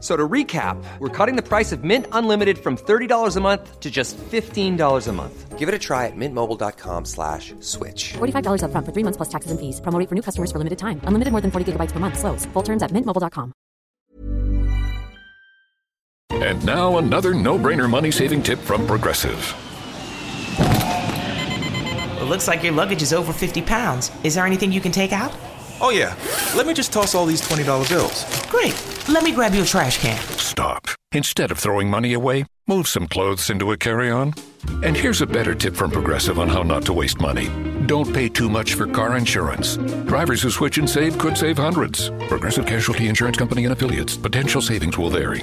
F- So to recap, we're cutting the price of Mint Unlimited from $30 a month to just $15 a month. Give it a try at mintmobile.com slash switch. $45 upfront for three months plus taxes and fees. Promo rate for new customers for limited time. Unlimited more than 40 gigabytes per month. Slows. Full terms at mintmobile.com. And now another no-brainer money-saving tip from Progressive. It looks like your luggage is over 50 pounds. Is there anything you can take out? Oh, yeah. Let me just toss all these $20 bills. Great. Let me grab you a trash can. Stop. Instead of throwing money away, move some clothes into a carry-on. And here's a better tip from Progressive on how not to waste money. Don't pay too much for car insurance. Drivers who switch and save could save hundreds. Progressive Casualty Insurance Company and affiliates. Potential savings will vary.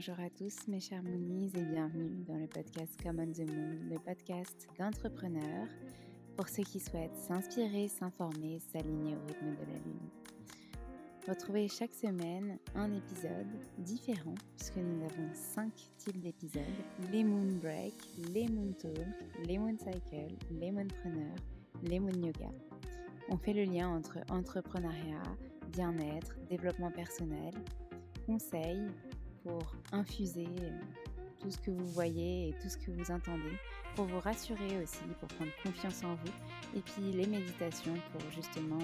Bonjour à tous mes chers Moonies et bienvenue dans le podcast Common the Moon, le podcast d'entrepreneurs pour ceux qui souhaitent s'inspirer, s'informer, s'aligner au rythme de la Lune. Retrouvez chaque semaine un épisode différent puisque nous avons cinq types d'épisodes les Moon Break, les Moon Talk, les Moon Cycle, les Moonpreneurs, les Moon Yoga. On fait le lien entre entrepreneuriat, bien-être, développement personnel, conseils pour infuser tout ce que vous voyez et tout ce que vous entendez, pour vous rassurer aussi, pour prendre confiance en vous, et puis les méditations pour justement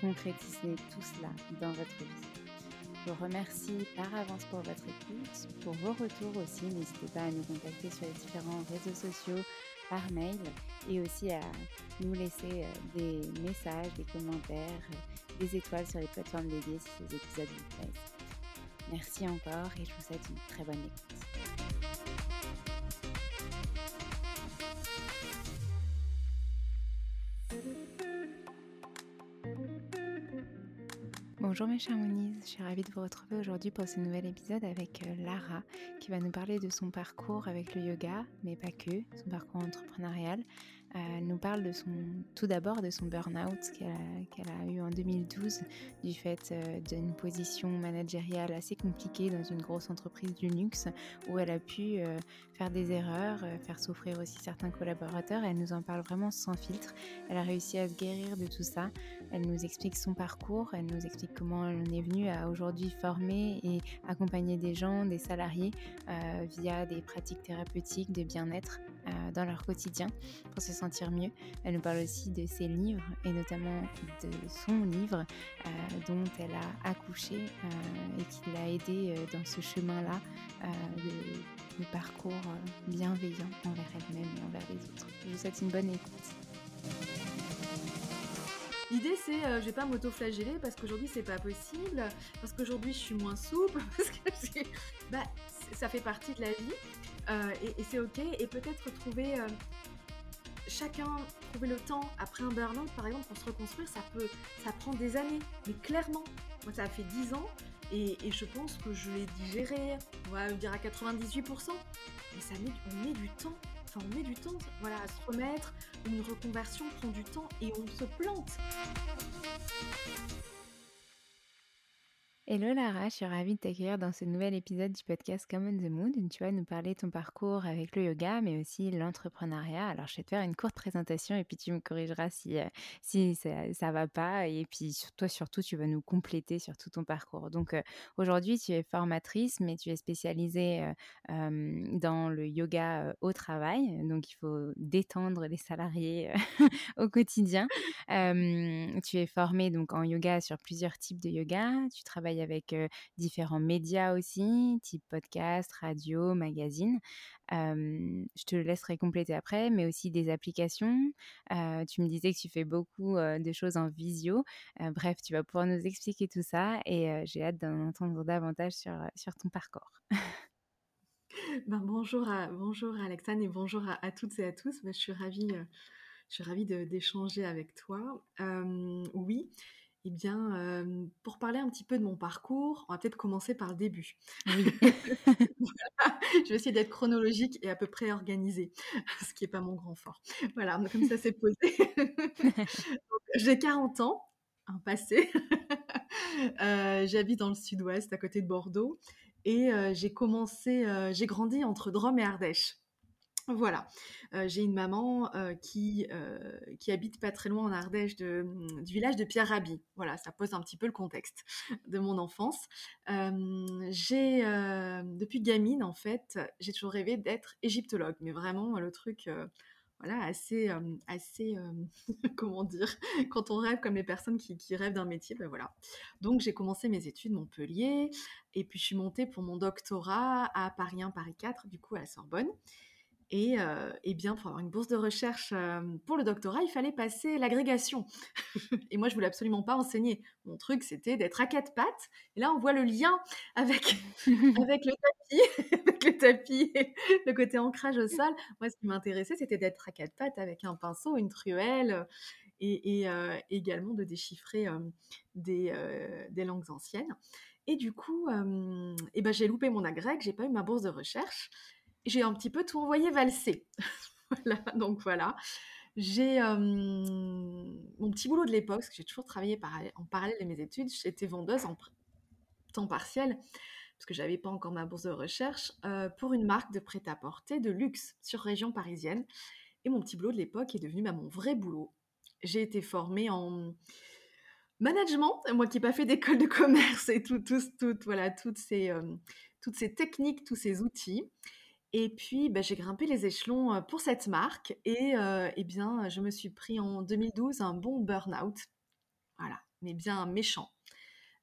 concrétiser tout cela dans votre vie. Je vous remercie par avance pour votre écoute, pour vos retours aussi. N'hésitez pas à nous contacter sur les différents réseaux sociaux, par mail, et aussi à nous laisser des messages, des commentaires, des étoiles sur les plateformes dédiées si ces épisodes vous plaisent. Merci encore et je vous souhaite une très bonne écoute. Bonjour mes chers Moonies, je suis ravie de vous retrouver aujourd'hui pour ce nouvel épisode avec euh, Lara qui va nous parler de son parcours avec le yoga, mais pas que, son parcours entrepreneurial. Euh, nous parle tout d'abord de son burn-out qu'elle a, eu en 2012 du fait euh, d'une position managériale assez compliquée dans une grosse entreprise du luxe où elle a pu euh, faire des erreurs, euh, faire souffrir aussi certains collaborateurs. Elle nous en parle vraiment sans filtre. Elle a réussi à se guérir de tout ça. Elle nous explique son parcours, elle nous explique comment elle en est venue à aujourd'hui former et accompagner des gens, des salariés via des pratiques thérapeutiques de bien-être dans leur quotidien pour se sentir mieux. Elle nous parle aussi de ses livres et notamment de son livre euh, dont elle a accouché euh, et qui l'a aidé euh, dans ce chemin-là euh, de, parcours euh, bienveillant envers elle-même et envers les autres. Je vous souhaite une bonne écoute. L'idée c'est euh, je vais pas m'auto-flageller parce qu'aujourd'hui c'est pas possible, parce qu'aujourd'hui je suis moins souple, parce que j'ai ça fait partie de la vie et, et c'est ok. Et peut-être trouver chacun trouver le temps après un burn-out, par exemple, pour se reconstruire, ça peut, ça prend des années. Mais clairement, moi, ça a fait 10 ans et, je pense que je l'ai digéré, on va dire à 98%. Mais ça met, on met du temps. Enfin, on met du temps, voilà, à se remettre. Une reconversion prend du temps et on se plante. Hello Lara, je suis ravie de t'accueillir dans ce nouvel épisode du podcast Common the Mood tu vas nous parler de ton parcours avec le yoga mais aussi l'entrepreneuriat. Alors je vais te faire une courte présentation et puis tu me corrigeras si, euh, si ça, ça va pas et puis toi surtout tu vas nous compléter sur tout ton parcours. Donc euh, aujourd'hui tu es formatrice mais tu es spécialisée euh, dans le yoga au travail donc il faut détendre les salariés au quotidien. tu es formée donc en yoga sur plusieurs types de yoga, tu travailles avec différents médias aussi, type podcast, radio, magazine. je te laisserai compléter après, mais aussi des applications. tu me disais que tu fais beaucoup de choses en visio. bref, tu vas pouvoir nous expliquer tout ça et j'ai hâte d'en entendre davantage sur, sur ton parcours. Ben, bonjour, à, bonjour Alexandre et bonjour à, toutes et à tous. Ben, je suis ravie, je suis ravie d'échanger avec toi. oui, eh bien, pour parler un petit peu de mon parcours, on va peut-être commencer par le début. Oui. Je vais essayer d'être chronologique et à peu près organisée, ce qui n'est pas mon grand fort. Voilà, comme ça c'est posé. J'ai 40 ans, un passé. J'habite dans le sud-ouest, à côté de Bordeaux. Et j'ai commencé, j'ai grandi entre Drôme et Ardèche. Voilà, j'ai une maman qui, qui habite pas très loin en Ardèche mmh, du village de Pierre-Rabhi. Voilà, ça pose un petit peu le contexte de mon enfance. j'ai, depuis gamine, en fait, j'ai toujours rêvé d'être égyptologue, mais vraiment le truc, voilà, assez, assez, comment dire, quand on rêve comme les personnes qui, qui rêvent d'un métier, ben voilà. Donc j'ai commencé mes études Montpellier, et puis je suis montée pour mon doctorat à Paris 1, Paris 4, du coup à la Sorbonne. Et, eh bien, pour avoir une bourse de recherche pour le doctorat, il fallait passer l'agrégation. et moi, je voulais absolument pas enseigner. Mon truc, c'était d'être à quatre pattes. Et là, on voit le lien avec, avec le tapis, avec le tapis, le côté ancrage au sol. Moi, ce qui m'intéressait, c'était d'être à quatre pattes avec un pinceau, une truelle, et, également de déchiffrer des, des, langues anciennes. Et du coup, eh ben, j'ai loupé mon agrég, j'ai pas eu ma bourse de recherche j'ai un petit peu tout envoyé valser. voilà, donc voilà. J'ai mon petit boulot de l'époque, parce que j'ai toujours travaillé en parallèle de mes études, j'étais vendeuse en temps partiel, parce que j'avais pas encore ma bourse de recherche, pour une marque de prêt-à-porter de luxe sur région parisienne. Et mon petit boulot de l'époque est devenu bah, mon vrai boulot. J'ai été formée en management, moi qui n'ai pas fait d'école de commerce et tout, tout, voilà, toutes, ces, toutes ces techniques, tous ces outils. Et puis, bah, j'ai grimpé les échelons pour cette marque et eh bien, je me suis pris en 2012 un bon burn-out. Voilà, mais bien méchant.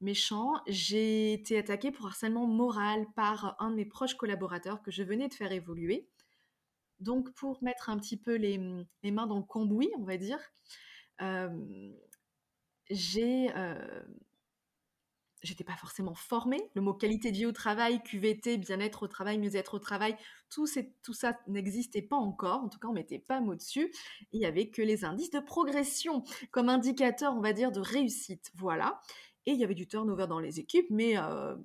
Méchant, j'ai été attaquée pour harcèlement moral par un de mes proches collaborateurs que je venais de faire évoluer. Donc, pour mettre un petit peu les, mmh, mains dans le cambouis, on va dire, j'ai j'étais pas forcément formée. Le mot qualité de vie au travail, QVT, bien-être au travail, mieux-être au travail, tout, tout ça n'existait pas encore. En tout cas, on mettait pas mot dessus. Il y avait que les indices de progression comme indicateur, on va dire, de réussite. Voilà. Et il y avait du turnover dans les équipes, mais euh,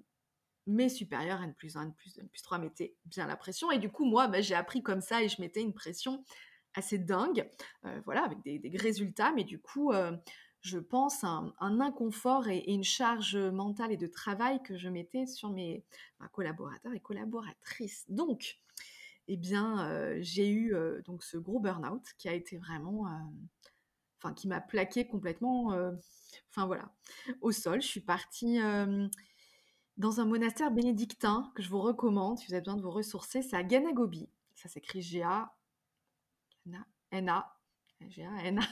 mes supérieurs, N plus 1, N plus 2, N plus 3 mettaient bien la pression. Et du coup, moi, bah, j'ai appris comme ça et je mettais une pression assez dingue, euh, voilà, avec des, résultats. Mais du coup, euh, je pense, un, un inconfort et, une charge mentale et de travail que je mettais sur mes collaborateurs et collaboratrices. Donc, eh bien, euh, j'ai eu euh, donc ce gros burn-out qui a été vraiment, euh, enfin, qui m'a plaqué complètement, enfin voilà, au sol. Je suis partie dans un monastère bénédictin que je vous recommande si vous avez besoin de vous ressourcer. C'est à Ganagobi. Ça s'écrit G-A-N-A G-A-N-A-G-O-B-I-E.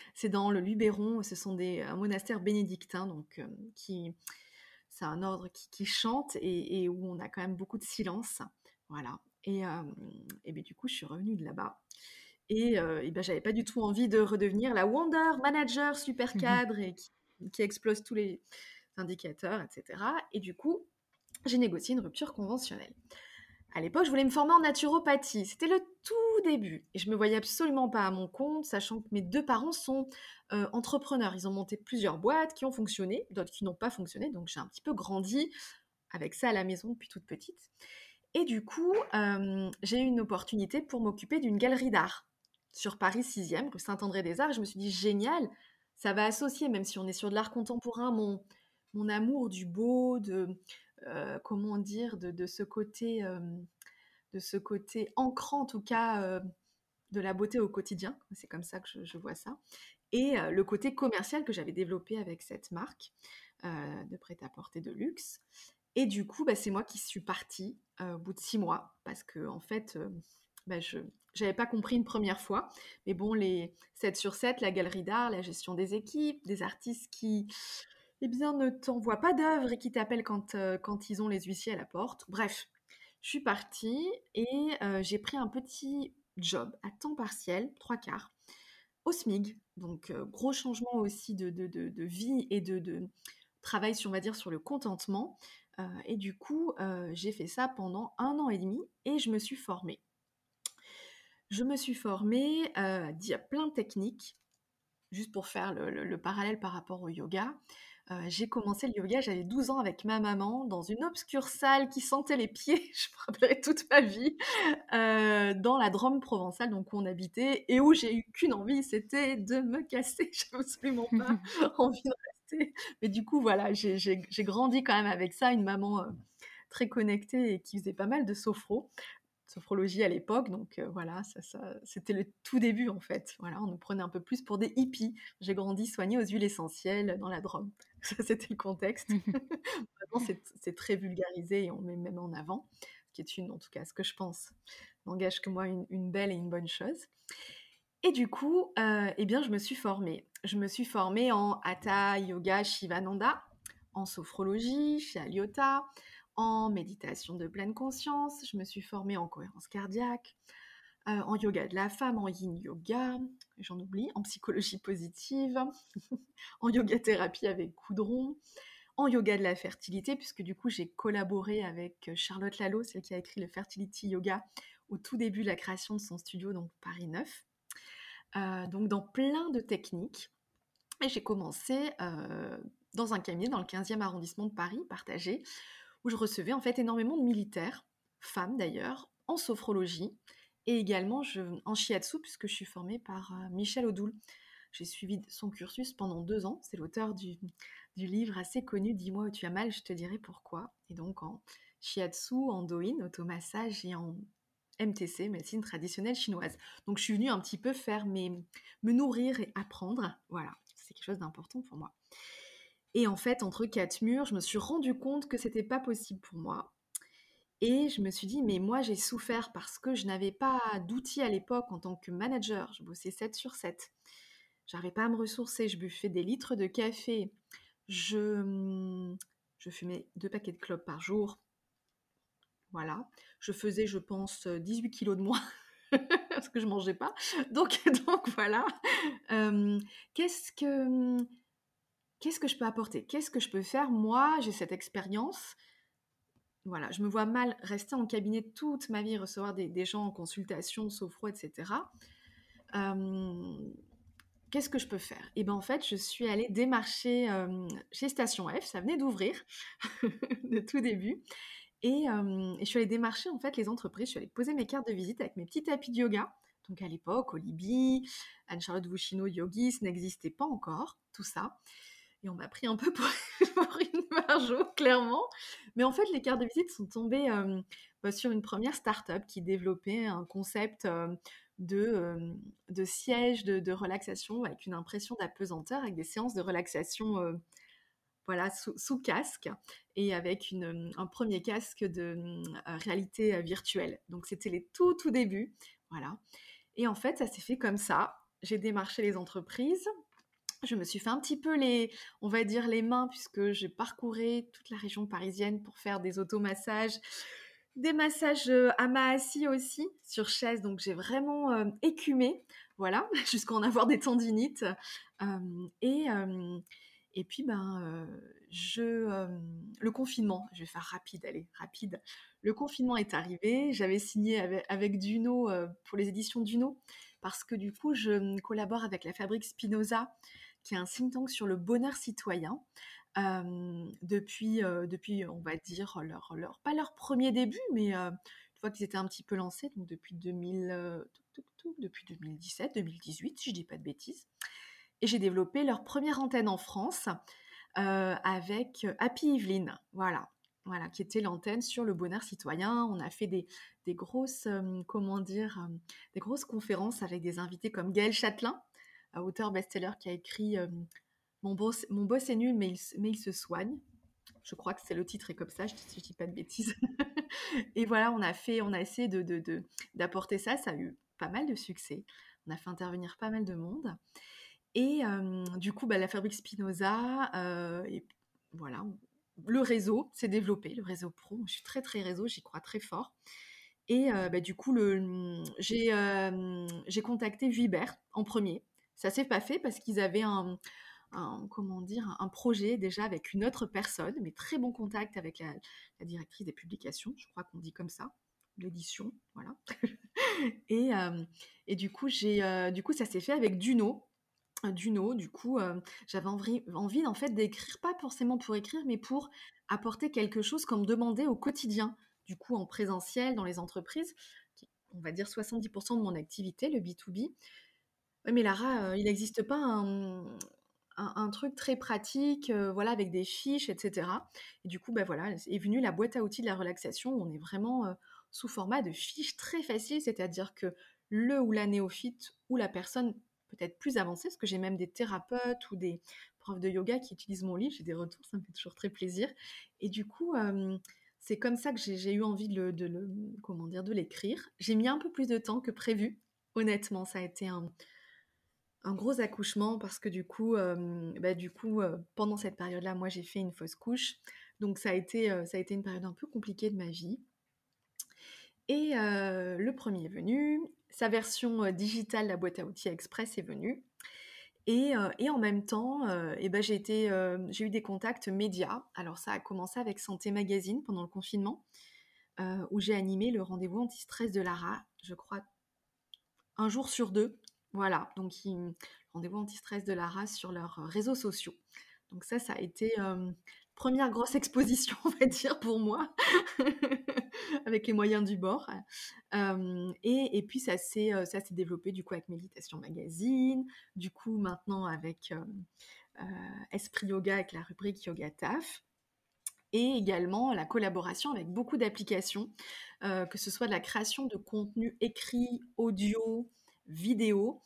C'est dans le Luberon. Ce sont des un monastère bénédictin, donc euh, qui c'est un ordre qui, chante et, où on a quand même beaucoup de silence. Voilà. Et, euh, et ben, du coup, je suis revenue de là-bas. Et, euh, ben, j'avais pas du tout envie de redevenir la Wonder Manager super cadre et qui, explose tous les indicateurs, etc. Et du coup, j'ai négocié une rupture conventionnelle. À l'époque, je voulais me former en naturopathie. C'était le tout début. Et je me voyais absolument pas à mon compte, sachant que mes deux parents sont euh, entrepreneurs. Ils ont monté plusieurs boîtes qui ont fonctionné, d'autres qui n'ont pas fonctionné. Donc j'ai un petit peu grandi avec ça à la maison depuis toute petite. Et du coup, euh, j'ai eu une opportunité pour m'occuper d'une galerie d'art sur Paris 6e, rue Saint-André-des-Arts. Je me suis dit, génial, ça va associer, même si on est sur de l'art contemporain, mon, amour du beau, de, comment dire, de, ce côté, euh, de ce côté ancrant en tout cas euh, de la beauté au quotidien. C'est comme ça que je, vois ça. Et le côté commercial que j'avais développé avec cette marque de prêt-à-porter de luxe. Et du coup, bah, c'est moi qui suis partie au bout de six mois parce que en fait, bah, je n'avais pas compris une première fois. Mais bon, les 7 sur 7, la galerie d'art, la gestion des équipes, des artistes qui eh bien, ne t'envoient pas d'œuvre et qui t'appellent quand, euh, quand ils ont les huissiers à la porte. Bref, je suis partie et euh, j'ai pris un petit job à temps partiel, trois quarts, au SMIG. Donc, euh, gros changement aussi de, vie et de, travail, sur, on dire, sur le contentement. et du coup, j'ai fait ça pendant un an et demi et je me suis formée. Je me suis formée à plein de techniques, juste pour faire le parallèle par rapport au yoga. Euh, j'ai commencé le yoga, j'avais 12 ans avec ma maman dans une obscure salle qui sentait les pieds, je me rappellerai toute ma vie, euh, dans la Drôme provençale, donc où on habitait, et où j'ai eu qu'une envie, c'était de me casser. J'avais absolument pas envie de rester. Mais du coup, voilà, j'ai grandi quand même avec ça, une maman euh, très connectée et qui faisait pas mal de sophro sophrologie à l'époque. Donc voilà, ça, ça, c'était le tout début en fait. Voilà, on nous prenait un peu plus pour des hippies. J'ai grandi soignée aux huiles essentielles dans la Drôme. Ça, c'était le contexte. Maintenant, c'est, très vulgarisé et on met même en avant, ce qui est une, en tout cas, ce que je pense, n'engage que moi une, belle et une bonne chose. Et du coup, eh bien, je me suis formée. Je me suis formée en Hatha Yoga Shivananda, en sophrologie chez Aliota, en méditation de pleine conscience, je me suis formée en cohérence cardiaque, euh, en yoga de la femme, en yin yoga, j'en oublie, en psychologie positive, en yoga thérapie avec Coudron, en yoga de la fertilité, puisque du coup j'ai collaboré avec Charlotte Lalo, celle qui a écrit le Fertility Yoga au tout début de la création de son studio, donc Paris 9. Euh, donc dans plein de techniques. Et j'ai commencé euh, dans un cabinet dans le 15e arrondissement de Paris, partagé, où je recevais en fait énormément de militaires, femmes d'ailleurs, en sophrologie et également je, en shiatsu puisque je suis formée par euh, Michel Odoul. J'ai suivi son cursus pendant deux ans. C'est l'auteur du, livre assez connu Dis-moi où tu as mal, je te dirai pourquoi. Et donc en shiatsu, en doin, automassage et en MTC, médecine traditionnelle chinoise. Donc je suis venue un petit peu faire mes, me nourrir et apprendre. Voilà, c'est quelque chose d'important pour moi. Et en fait, entre quatre murs, je me suis rendu compte que c'était pas possible pour moi. Et je me suis dit, mais moi, j'ai souffert parce que je n'avais pas d'outils à l'époque en tant que manager. Je bossais 7 sur 7. J'arrivais pas à me ressourcer. Je buvais des litres de café. Je, je fumais deux paquets de clopes par jour. Voilà. Je faisais, je pense, 18 kilos de moins parce que je mangeais pas. Donc, donc voilà. Qu'est-ce que qu'est-ce que je peux apporter? Qu'est-ce que je peux faire? Moi, j'ai cette expérience. Voilà, je me vois mal rester en cabinet toute ma vie, recevoir des, gens en consultation, sophro, etc. Qu'est-ce que je peux faire? Et eh bien en fait, je suis allée démarcher chez Station F, ça venait d'ouvrir, de tout début. Et, je suis allée démarcher en fait les entreprises, je suis allée poser mes cartes de visite avec mes petits tapis de yoga. Donc à l'époque, Olibi, Anne-Charlotte Vouchino, Yogis n'existait pas encore, tout ça. Et on m'a pris un peu pour, une margeau, clairement. Mais en fait, les cartes de visite sont tombées bah, sur une première start-up qui développait un concept de, de siège de, relaxation avec une impression d'apesanteur, avec des séances de relaxation voilà, sous, casque et avec une, un premier casque de réalité virtuelle. Donc, c'était les tout, tout débuts. Voilà. Et en fait, ça s'est fait comme ça. J'ai démarché les entreprises, je me suis fait un petit peu les, on va dire les mains, puisque j'ai parcouru toute la région parisienne pour faire des automassages, des massages euh, à assis aussi, sur chaise. Donc j'ai vraiment euh, écumé, voilà, jusqu'à en avoir des tendinites. et, Et puis, ben, je, le confinement, je vais faire rapide, allez, rapide. Le confinement est arrivé, j'avais signé avec, avec Duno pour les éditions Duno, parce que du coup, je collabore avec la Fabrique Spinoza, qui est un think tank sur le bonheur citoyen. depuis, depuis, on va dire, leur, leur, pas leur premier début, mais une fois qu'ils étaient un petit peu lancés, donc depuis, 2000, depuis 2017, 2018, si je dis pas de bêtises. Et j'ai développé leur première antenne en France avec Happy Evelyn, voilà, voilà, qui était l'antenne sur le bonheur citoyen. On a fait des, des grosses, comment dire, des grosses conférences avec des invités comme Gaël Châtelain, auteur best-seller qui a écrit mon, boss, mon boss est nul, mais il, se soigne. Je crois que c'est le titre est comme ça, je ne dis pas de bêtises. et voilà, on a fait, on a essayé de, d'apporter ça. Ça a eu pas mal de succès. On a fait intervenir pas mal de monde. Et du coup, bah, la fabrique Spinoza, et voilà, le réseau s'est développé, le réseau pro. Je suis très très réseau, j'y crois très fort. Et bah, du coup, j'ai contacté Vuibert en premier. Ça s'est pas fait parce qu'ils avaient un, comment dire, un projet déjà avec une autre personne, mais très bon contact avec la, directrice des publications, je crois qu'on dit comme ça, l'édition, voilà. et, et, du coup, j'ai, du coup, ça s'est fait avec Duno, Duno, du coup, j'avais envie, envie en fait d'écrire, pas forcément pour écrire, mais pour apporter quelque chose comme demander au quotidien, du coup en présentiel dans les entreprises, on va dire 70% de mon activité, le B2B. Oui, mais Lara, il n'existe pas un, truc très pratique, voilà, avec des fiches, etc. Et du coup, bah voilà, est venue la boîte à outils de la relaxation. On est vraiment sous format de fiches très facile, c'est-à-dire que le ou la néophyte ou la personne peut-être plus avancé, parce que j'ai même des thérapeutes ou des profs de yoga qui utilisent mon livre, j'ai des retours, ça me fait toujours très plaisir. Et du coup, c'est comme ça que j'ai eu envie de le, dire, de l'écrire. J'ai mis un peu plus de temps que prévu, honnêtement, ça a été un, un gros accouchement parce que du coup, bah, du coup pendant cette période-là, moi j'ai fait une fausse couche. Donc ça a, été, ça a été une période un peu compliquée de ma vie. Et le premier est venu, sa version digitale, la boîte à outils Express, est venue. Et, en même temps, eh ben, j'ai, j'ai eu des contacts médias. Alors ça a commencé avec Santé Magazine pendant le confinement, où j'ai animé le rendez-vous anti-stress de Lara, je crois, un jour sur deux. Voilà, donc rendez-vous anti-stress de Lara sur leurs réseaux sociaux. Donc ça, ça a été première grosse exposition, on va dire, pour moi, avec les moyens du bord. et, puis, ça s'est, ça s'est développé, du coup, avec Méditation Magazine, du coup, maintenant, avec Esprit Yoga, avec la rubrique Yoga Taf et également la collaboration avec beaucoup d'applications, que ce soit de la création de contenu écrit, audio, vidéo.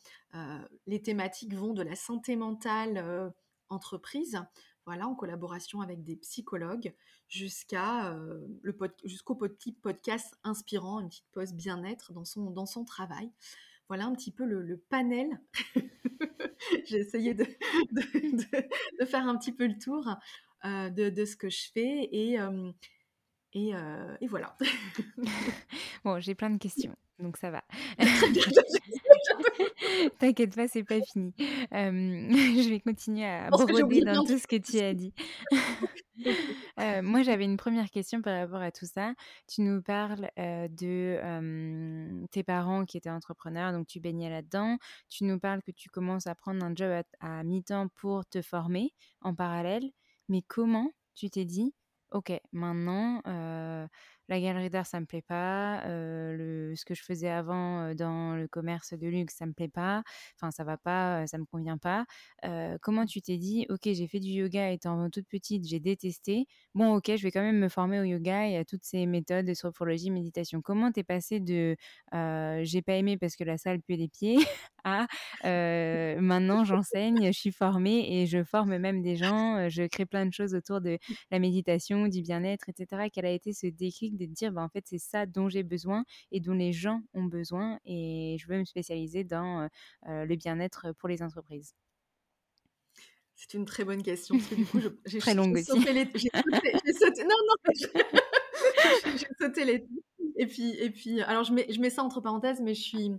les thématiques vont de la santé mentale entreprise voilà, en collaboration avec des psychologues, jusqu'à euh, le jusqu'au petit podcast inspirant, une petite pause bien-être dans son, dans son travail. Voilà un petit peu le, panel. J'ai essayé de, faire un petit peu le tour euh, de, ce que je fais et, euh, et, et voilà. bon, j'ai plein de questions, donc ça va. T'inquiète pas, c'est pas fini. je vais continuer à broder dans tout ce que tu as dit. moi, j'avais une première question par rapport à tout ça. Tu nous parles de tes parents qui étaient entrepreneurs, donc tu baignais là-dedans. Tu nous parles que tu commences à prendre un job à mi-temps pour te former en parallèle. Mais comment tu t'es dit, OK, maintenant, la galerie d'art, ça me plaît pas. ce que je faisais avant dans le commerce de luxe, ça me plaît pas. Enfin, ça va pas, ça me convient pas. comment tu t'es dit, ok, j'ai fait du yoga étant toute petite, j'ai détesté. Bon, ok, je vais quand même me former au yoga et à toutes ces méthodes de sophrologie, méditation. Comment t'es passé de j'ai pas aimé parce que la salle puait des pieds à maintenant j'enseigne, je suis formée et je forme même des gens, je crée plein de choses autour de la méditation, du bien-être, etc. Quel a été ce déclic de dire bah, en fait c'est ça dont j'ai besoin et dont les gens ont besoin et je veux me spécialiser dans le bien-être pour les entreprises c'est une très bonne question parce que du coup j'ai très longue aussi. J'ai sauté, non non j'ai sauté les et puis et puis alors je mets je mets ça entre parenthèses mais je suis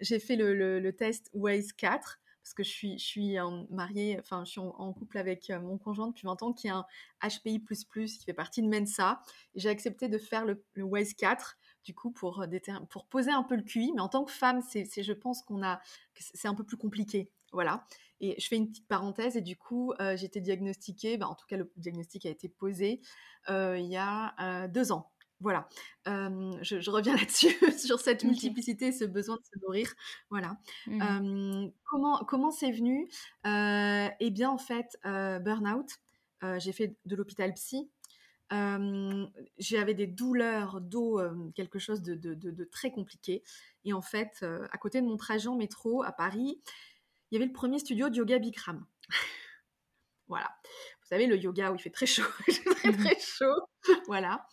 j'ai fait le, le, le, test Waze 4 parce que je suis, suis mariée, enfin, je suis en, couple avec mon conjoint depuis 20 ans, qui est un HPI++, qui fait partie de Mensa. J'ai accepté de faire le, le WASE 4, du coup, pour, pour poser un peu le QI. Mais en tant que femme, c'est, je pense qu'on a, c'est un peu plus compliqué. Voilà. Et je fais une petite parenthèse, et du coup, j'ai été diagnostiquée, bah, en tout cas, le diagnostic a été posé il y a deux ans. Voilà, je, reviens là-dessus, sur cette multiplicité, ce besoin de se nourrir. Voilà. Mmh comment comment c'est venu? Eh bien, en fait, burn-out. j'ai fait de l'hôpital psy. J'avais des douleurs dos, quelque chose de, de, très compliqué. Et en fait, à côté de mon trajet en métro à Paris, il y avait le premier studio de yoga Bikram. voilà. Vous savez, le yoga où il fait très chaud, très mmh très chaud. voilà.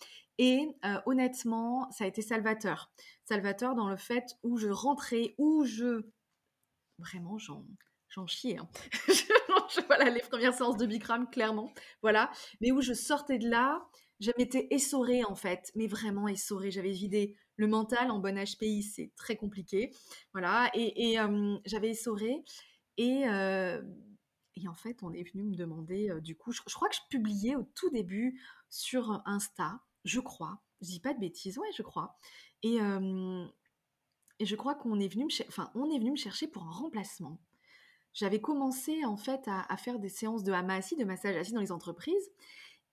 Et honnêtement, ça a été salvateur. Salvateur dans le fait où je rentrais, où je... Vraiment, j'en, j'en chiais. Hein. voilà, les premières séances de Bikram, clairement. Voilà. Mais où je sortais de là, je m'étais essorée en fait, mais vraiment essorée. J'avais vidé le mental en bon HPI, c'est très compliqué. Voilà. Et, j'avais essoré. Et, et en fait, on est venu me demander, du coup, je, crois que je publiais au tout début sur Insta je crois. Je dis pas de bêtises, ouais, je crois. Et, et je crois qu'on est venu me, enfin, on est venu me chercher pour un remplacement. J'avais commencé en fait à, faire des séances de hama de massage assis dans les entreprises,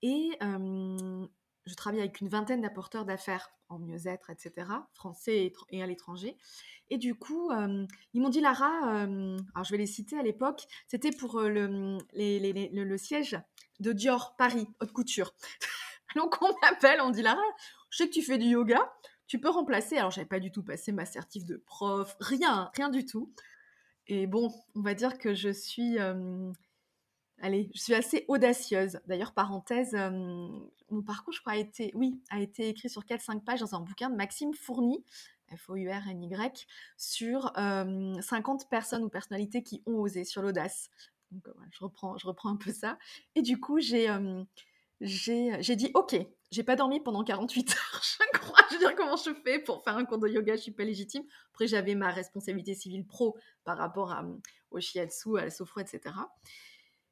et je travaille avec une vingtaine d'apporteurs d'affaires en mieux-être, etc., français et, à l'étranger. Et du coup, ils m'ont dit, Lara, alors je vais les citer à l'époque, c'était pour le, le, siège de Dior Paris, haute couture. Donc on m'appelle, on dit Lara, je sais que tu fais du yoga, tu peux remplacer. Alors j'avais pas du tout passé ma certif de prof, rien, rien du tout. Et bon, on va dire que je suis, euh, allez, je suis assez audacieuse. D'ailleurs, parenthèse, euh, mon parcours, je crois, a été, oui, a été écrit sur 4-5 pages dans un bouquin de Maxime Fourny, F-O-U-R-N-Y, sur 50 euh, personnes ou personnalités qui ont osé sur l'audace. Donc je, reprends, je reprends un peu ça. Et du coup, j'ai j'ai dit ok, j'ai pas dormi pendant 48 heures, je crois. Je veux dire, comment je fais pour faire un cours de yoga Je suis pas légitime. Après, j'avais ma responsabilité civile pro par rapport à, au shiatsu, à la sophro, etc.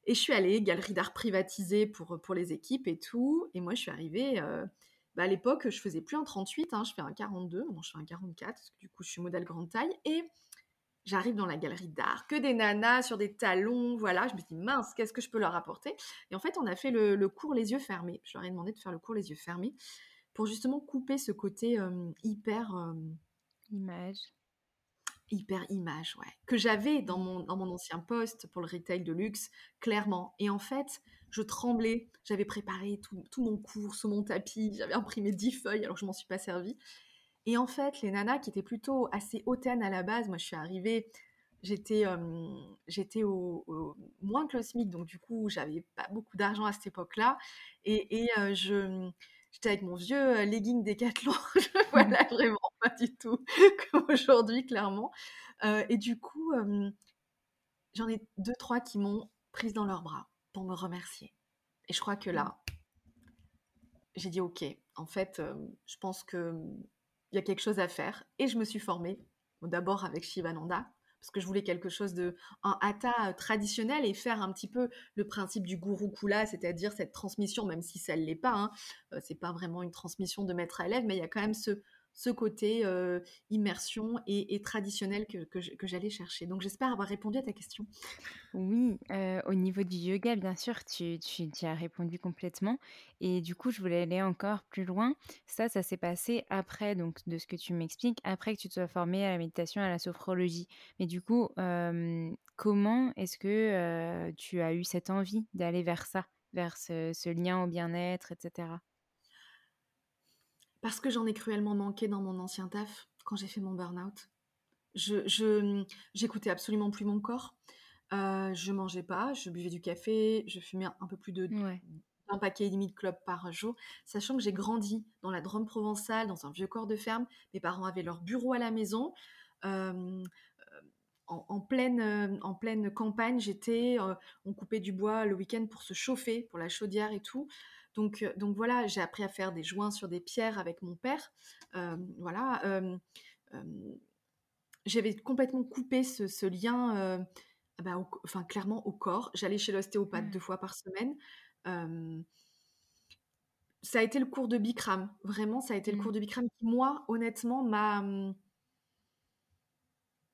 Et je suis allée, galerie d'art privatisée pour, pour les équipes et tout. Et moi, je suis arrivée. Euh, bah, à l'époque, je faisais plus un 38, hein, je fais un 42. Maintenant, je fais un 44, parce que du coup, je suis modèle grande taille. Et J'arrive dans la galerie d'art, que des nanas sur des talons, voilà. Je me dis, mince, qu'est-ce que je peux leur apporter? Et en fait, on a fait le, cours les yeux fermés. Je leur ai demandé de faire le cours les yeux fermés pour justement couper ce côté hyper... image. Hyper image, ouais. Que j'avais dans mon, dans mon ancien poste pour le retail de luxe, clairement. Et en fait, je tremblais. J'avais préparé tout, tout, mon cours sous mon tapis. J'avais imprimé 10 feuilles, alors je m'en suis pas servie. Et en fait, les nanas qui étaient plutôt assez hautaines à la base, moi je suis arrivée, j'étais j'étais au, moins que le SMIC, donc du coup j'avais pas beaucoup d'argent à cette époque-là. Et, et je j'étais avec mon vieux legging Decathlon, voilà vraiment pas du tout comme aujourd'hui clairement. et du coup, j'en ai deux trois qui m'ont prise dans leurs bras pour me remercier. Et je crois que là, j'ai dit ok. En fait, je pense que il y a quelque chose à faire. Et je me suis formée, d'abord avec Shivananda, parce que je voulais quelque chose de un hatha euh, traditionnel et faire un petit peu le principe du guru kula, c'est-à-dire cette transmission, même si ça ne l'est pas, hein, euh, c'est pas vraiment une transmission de maître à élève, mais il y a quand même ce, ce côté euh, immersion et, traditionnel que, que, j'allais chercher. Donc j'espère avoir répondu à ta question. Oui, euh, au niveau du yoga, bien sûr, tu, tu, as répondu complètement. Et du coup, je voulais aller encore plus loin. Ça, ça s'est passé après, donc de ce que tu m'expliques, après que tu te sois formé à la méditation, à la sophrologie. Mais du coup, euh, comment est-ce que tu as eu cette envie d'aller vers ça, vers ce lien au bien-être, etc. Parce que j'en ai cruellement manqué dans mon ancien taf quand j'ai fait mon burn-out. Je, j'écoutais absolument plus mon corps. Euh, je mangeais pas, je buvais du café, je fumais un peu plus de d'un paquet et demi de clopes par jour, sachant que j'ai grandi dans la Drôme provençale, dans un vieux corps de ferme. Mes parents avaient leur bureau à la maison. Euh, en, pleine, euh, en pleine campagne, j'étais, on coupait du bois le week-end pour se chauffer, pour la chaudière et tout. Donc, euh, donc voilà, j'ai appris à faire des joints sur des pierres avec mon père. Euh, voilà. j'avais complètement coupé ce, lien bah, enfin, clairement au corps. J'allais chez l'ostéopathe deux fois par semaine. ça a été le cours de Bikram. Vraiment, ça a été le cours mmh. de Bikram qui, moi, honnêtement, m'a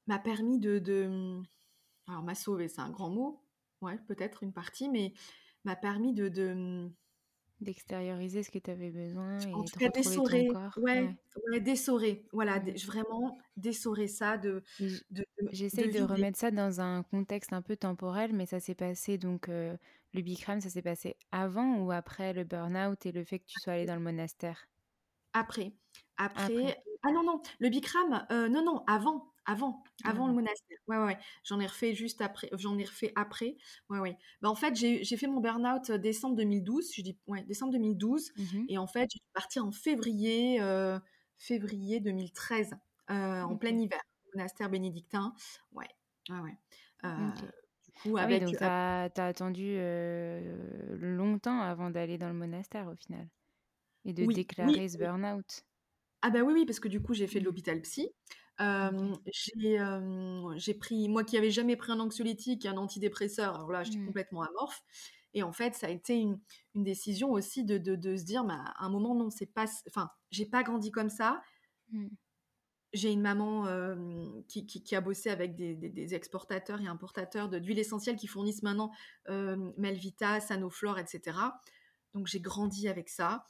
m'a permis de, de alors m'a sauvé, c'est un grand mot, ouais, peut-être une partie, mais m'a permis de, de D'extérioriser ce que tu avais besoin en et tout de cas d'essorer, ouais, ouais. d'essorer, voilà, vraiment d'essorer ça, de, de, J'essaie de, remettre ça dans un contexte un peu temporel, mais ça s'est passé donc le Bikram, ça s'est passé avant ou après le burn-out et le fait que tu sois allé dans le monastère? Après. Après. Ah non, non, le Bikram, euh, non, non, avant. Avant, avant le monastère. Ouais, ouais, J'en ai refait juste après. J'en ai refait après. Ouais, ouais. Bah, en fait, j'ai fait mon burn-out décembre 2012. Je dis, ouais, décembre 2012. Mmh Et en fait, je suis partie en février, euh, février 2013, euh, en plein hiver, au monastère bénédictin. Ouais, ouais, ouais. Du coup, ah avec. Oui, donc, tu as, attendu longtemps avant d'aller dans le monastère, au final. Et de déclarer ce burn-out? Ah bah oui, oui, parce que du coup, j'ai fait de mmh. l'hôpital psy. J'ai pris, moi qui n'avais jamais pris un anxiolytique et un antidépresseur, alors là, j'étais mmh. complètement amorphe. Et en fait, ça a été une, décision aussi de, se dire, bah, à un moment, non, c'est pas. Enfin, j'ai pas grandi comme ça. Mmh. J'ai une maman qui, a bossé avec des, exportateurs et importateurs d'huile essentielle qui fournissent maintenant Melvita, Sanoflore, etc. Donc j'ai grandi avec ça.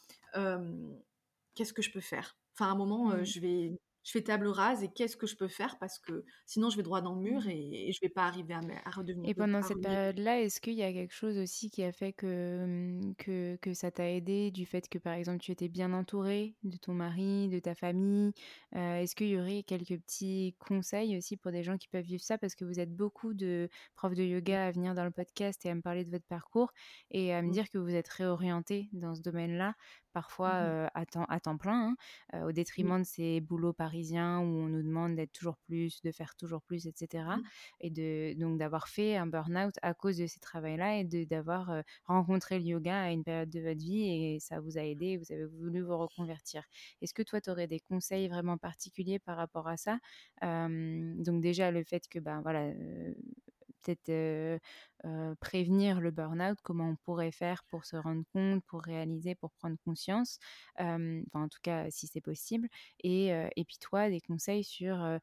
Qu'est-ce que je peux faire? Enfin, à un moment, je vais je fais table rase et qu'est-ce que je peux faire parce que sinon je vais droit dans le mur mmh. et, et je vais pas arriver à, à redevenir. Et pendant cette période-là, est-ce qu'il y a quelque chose aussi qui a fait que, mmh, que, que ça t'a aidé du fait que par exemple tu étais bien entouré de ton mari, de ta famille? Euh, Est-ce qu'il y aurait quelques petits conseils aussi pour des gens qui peuvent vivre ça? Parce que vous êtes beaucoup de profs de yoga à venir dans le podcast et à me parler de votre parcours et à me mmh. dire que vous êtes réorienté dans ce domaine-là parfois mmh à, temps, à temps plein, hein, au détriment de ces boulots parisiens où on nous demande d'être toujours plus, de faire toujours plus, etc. Mmh. Et de, donc d'avoir fait un burn-out à cause de ces travaux-là et d'avoir rencontré le yoga à une période de votre vie et ça vous a aidé, vous avez voulu vous reconvertir. Est-ce que toi, tu aurais des conseils vraiment particuliers par rapport à ça? Donc déjà, le fait que, ben voilà, peut-être prévenir le burn-out, comment on pourrait faire pour se rendre compte, pour réaliser, pour prendre conscience, enfin en tout cas si c'est possible, et, et puis toi des conseils sur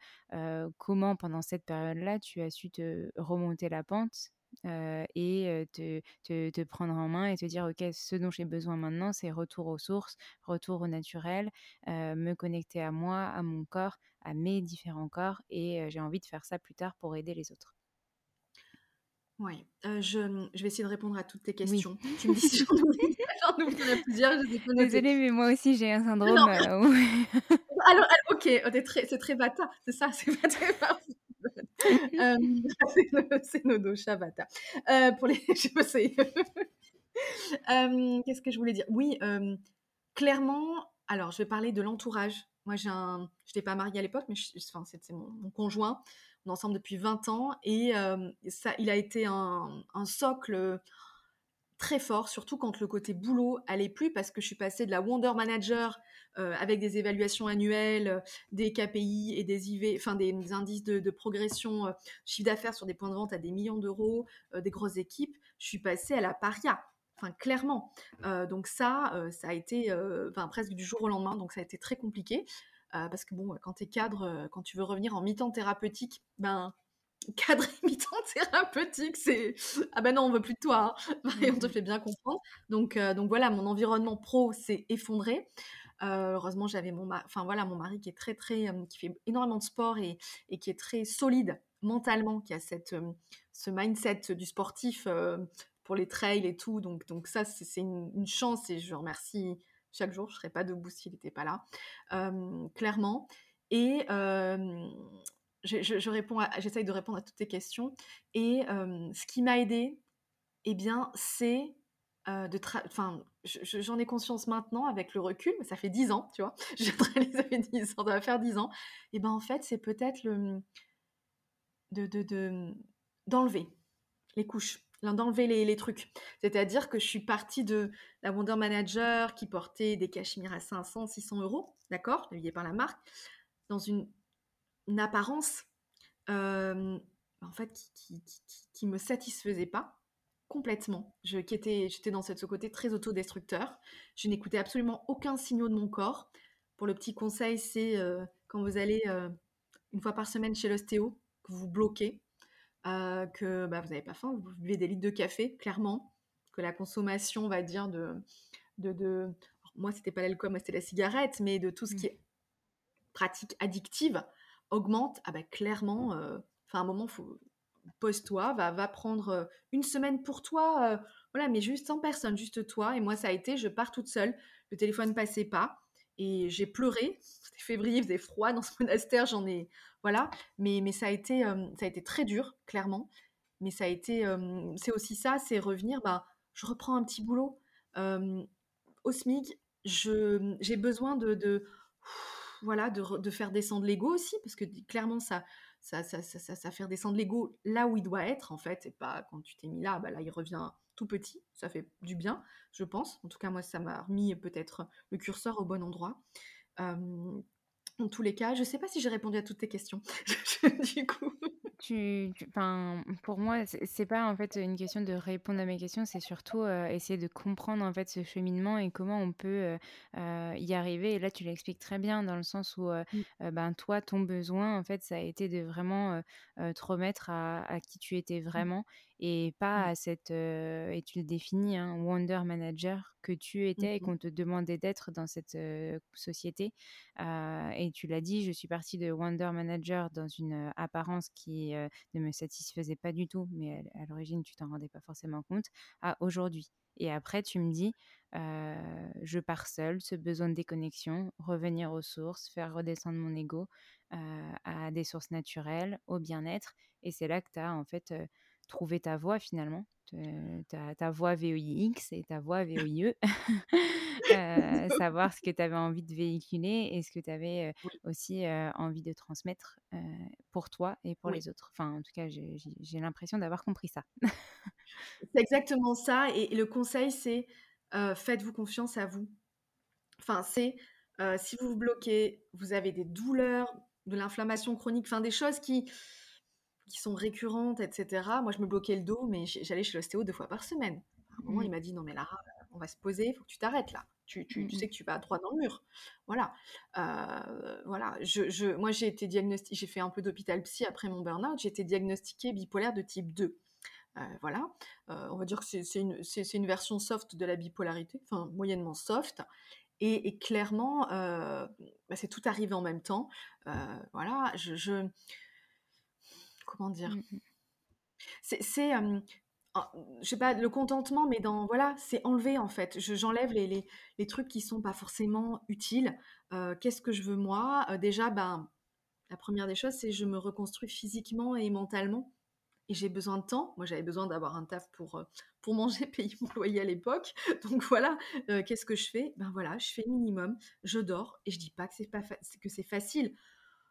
comment pendant cette période-là tu as su te remonter la pente et te, te, te, prendre en main et te dire ok ce dont j'ai besoin maintenant c'est retour aux sources retour au naturel me connecter à moi à mon corps à mes différents corps et j'ai envie de faire ça plus tard pour aider les autres oui, je, je vais essayer de répondre à toutes tes questions. Tu me dis si j'en oublie plusieurs, je Désolée, mais moi aussi j'ai un syndrome. alors, ok, c'est très bata, c'est ça, c'est pas très euh, c'est nos bata. Euh, pour les, je sais euh, Qu'est-ce que je voulais dire? Oui, clairement, alors je vais parler de l'entourage. Moi, j'ai un, je n'étais pas mariée à l'époque, mais enfin, c'est mon, mon, conjoint ensemble depuis 20 ans et ça, il a été un, socle très fort, surtout quand le côté boulot allait plus, parce que je suis passée de la Wonder Manager avec des évaluations annuelles, des KPI et des IV, enfin des, indices de, progression, chiffre d'affaires sur des points de vente à des millions d'euros, des grosses équipes. Je suis passée à la paria. Enfin, clairement. donc ça, ça a été presque du jour au lendemain, donc ça a été très compliqué. Euh, parce que bon, quand tu es cadre, euh, quand tu veux revenir en mi-temps thérapeutique, ben cadre et mi-temps thérapeutique, c'est ah ben non, on veut plus de toi, hein. et on te mmh. fait bien comprendre. Donc euh, donc voilà, mon environnement pro s'est effondré. heureusement, j'avais mon, enfin voilà, mon mari qui est très très, qui fait énormément de sport et, et, qui est très solide mentalement, qui a cette, ce mindset du sportif pour les trails et tout. Donc donc ça, c'est une, une, chance et je remercie chaque jour, je serais pas debout s'il n'était pas là, clairement. Et je, j'essaye de répondre à toutes tes questions. Et ce qui m'a aidé, eh bien, c'est de enfin j'en ai conscience maintenant avec le recul mais ça fait dix ans tu vois je réalisé 10 ans ça va faire dix ans et ben en fait c'est peut-être le de d'enlever de, les couches d'enlever les, trucs. C'est-à-dire que je suis partie de la Wonder Manager qui portait des cachemires à 500, 600 euros, d'accord, habillée par la marque, dans une, apparence en fait, qui, qui, qui, me satisfaisait pas complètement. Qui j'étais dans ce côté très autodestructeur. Je n'écoutais absolument aucun signal de mon corps. Pour le petit conseil, c'est quand vous allez une fois par semaine chez l'ostéo, que vous bloquez, que bah, vous n'avez pas faim, vous buvez des litres de café, clairement, que la consommation, on va dire, de... de, de... moi, c'était pas l'alcool, moi, c'était la cigarette, mais de tout ce mmh. qui est pratique addictive augmente, ah bah, clairement, enfin, à un moment, faut pose-toi, va, va prendre une semaine pour toi, voilà, mais juste sans personne, juste toi. Et moi, ça a été, je pars toute seule, le téléphone passait pas, et j'ai pleuré. C'était février, il faisait froid dans ce monastère, j'en ai, voilà. Mais, mais ça a été, ça a été très dur, clairement. Mais ça a été, c'est aussi ça, c'est revenir, bah, je reprends un petit boulot. au SMIC, j'ai besoin de, de voilà, de, de, faire descendre l'ego aussi, parce que clairement, ça, ça, ça, ça, ça, fait descendre l'ego là où il doit être, en fait, et pas quand tu t'es mis là, bah là, il revient tout petit, ça fait du bien, je pense. En tout cas, moi, ça m'a remis peut-être le curseur au bon endroit. Euh, en tous les cas, je ne sais pas si j'ai répondu à toutes tes questions. du coup. Tu, pour moi, c'est pas en fait une question de répondre à mes questions, c'est surtout euh, essayer de comprendre en fait ce cheminement et comment on peut euh, euh, y arriver. Et là, tu l'expliques très bien dans le sens où, mmh. ben toi, ton besoin en fait, ça a été de vraiment te remettre à, à, qui tu étais mmh. vraiment et pas mmh. à cette, et tu le définis, hein, Wonder Manager que tu étais et mmh qu'on te demandait d'être dans cette société. et tu l'as dit, je suis partie de Wonder Manager dans une apparence qui ne me satisfaisait pas du tout, mais à, l'origine, tu t'en rendais pas forcément compte, à aujourd'hui. Et après, tu me dis, je pars seule, ce besoin de déconnexion, revenir aux sources, faire redescendre mon ego à des sources naturelles, au bien-être. Et c'est là que tu as en fait trouver ta voix finalement, ta, ta voix VOIX et ta voix VOIE, euh, savoir ce que tu avais envie de véhiculer et ce que tu avais euh, aussi euh, envie de transmettre pour toi et pour les autres. Enfin, en tout cas, j'ai l'impression d'avoir compris ça. c'est exactement ça. Et, le conseil, c'est faites-vous confiance à vous. Enfin, c'est si vous vous bloquez, vous avez des douleurs, de l'inflammation chronique, enfin des choses qui qui sont récurrentes, etc. Moi, je me bloquais le dos, mais j'allais chez l'ostéo deux fois par semaine. À un moment, il mmh. m'a dit non, mais Lara, on va se poser, il faut que tu t'arrêtes là. Tu, tu, tu, mmh sais que tu vas droit dans le mur. Voilà. Euh, voilà. Je, je, moi, j'ai été diagnostiquée, j'ai fait un peu d'hôpital psy après mon burn-out. J'ai été diagnostiquée bipolaire de type 2. Euh, voilà. Euh, on va dire que c'est une, une, version soft de la bipolarité, enfin, moyennement soft. Et, et clairement, bah, c'est tout arrivé en même temps. voilà. je, je comment dire mmh C'est, je sais pas, le contentement, mais dans, voilà, c'est enlever en fait. j'enlève les, les, les, trucs qui sont pas forcément utiles. qu'est-ce que je veux moi? Déjà, ben, la première des choses, c'est je me reconstruis physiquement et mentalement. Et j'ai besoin de temps. Moi, j'avais besoin d'avoir un taf pour, pour manger, payer mon loyer à l'époque. Donc voilà, qu'est-ce que je fais? Ben voilà, je fais minimum, je dors. Et je dis pas que c'est pas que c'est facile.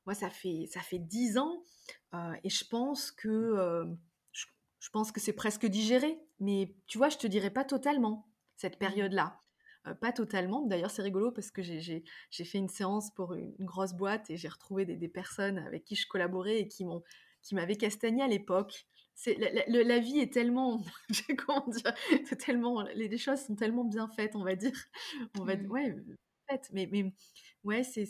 Moi, ça fait ça fait dix ans euh, et je pense que euh, je, pense que c'est presque digéré. Mais tu vois, je te dirais pas totalement cette mmh. période-là. Euh, pas totalement. D'ailleurs, c'est rigolo parce que j'ai fait une séance pour une, grosse boîte et j'ai retrouvé des, personnes avec qui je collaborais et qui m'ont qui m'avaient castagné à l'époque. C'est la, la, vie est tellement, comment dire, tellement, les, choses sont tellement bien faites, on va dire. On va, mmh. ouais, faites. Mais, mais ouais, c'est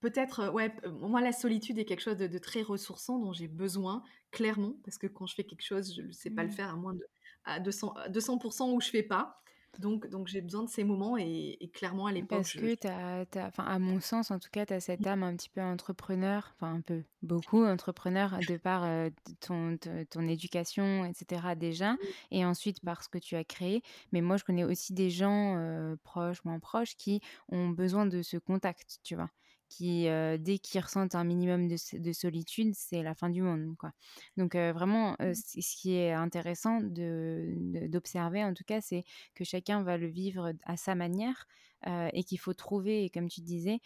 peut-être, euh, ouais, moi, la solitude est quelque chose de, très ressourçant dont j'ai besoin, clairement, parce que quand je fais quelque chose, je ne sais pas le mmh. faire à moins de à 200, 200% où je fais pas. Donc, donc j'ai besoin de ces moments et, clairement à l'époque. Parce que, tu as, à mon sens, en tout cas, tu as cette âme un petit peu entrepreneur, enfin un peu, beaucoup entrepreneur de par euh, ton, ton éducation, etc. déjà, et ensuite par ce que tu as créé. Mais moi, je connais aussi des gens euh, proches, moins proches, qui ont besoin de ce contact, tu vois? Qui, dès qu'ils ressentent un minimum de, solitude, c'est la fin du monde. Quoi. Donc vraiment, mmh. ce qui est intéressant d'observer, en tout cas, c'est que chacun va le vivre à sa manière et qu'il faut trouver, comme tu disais,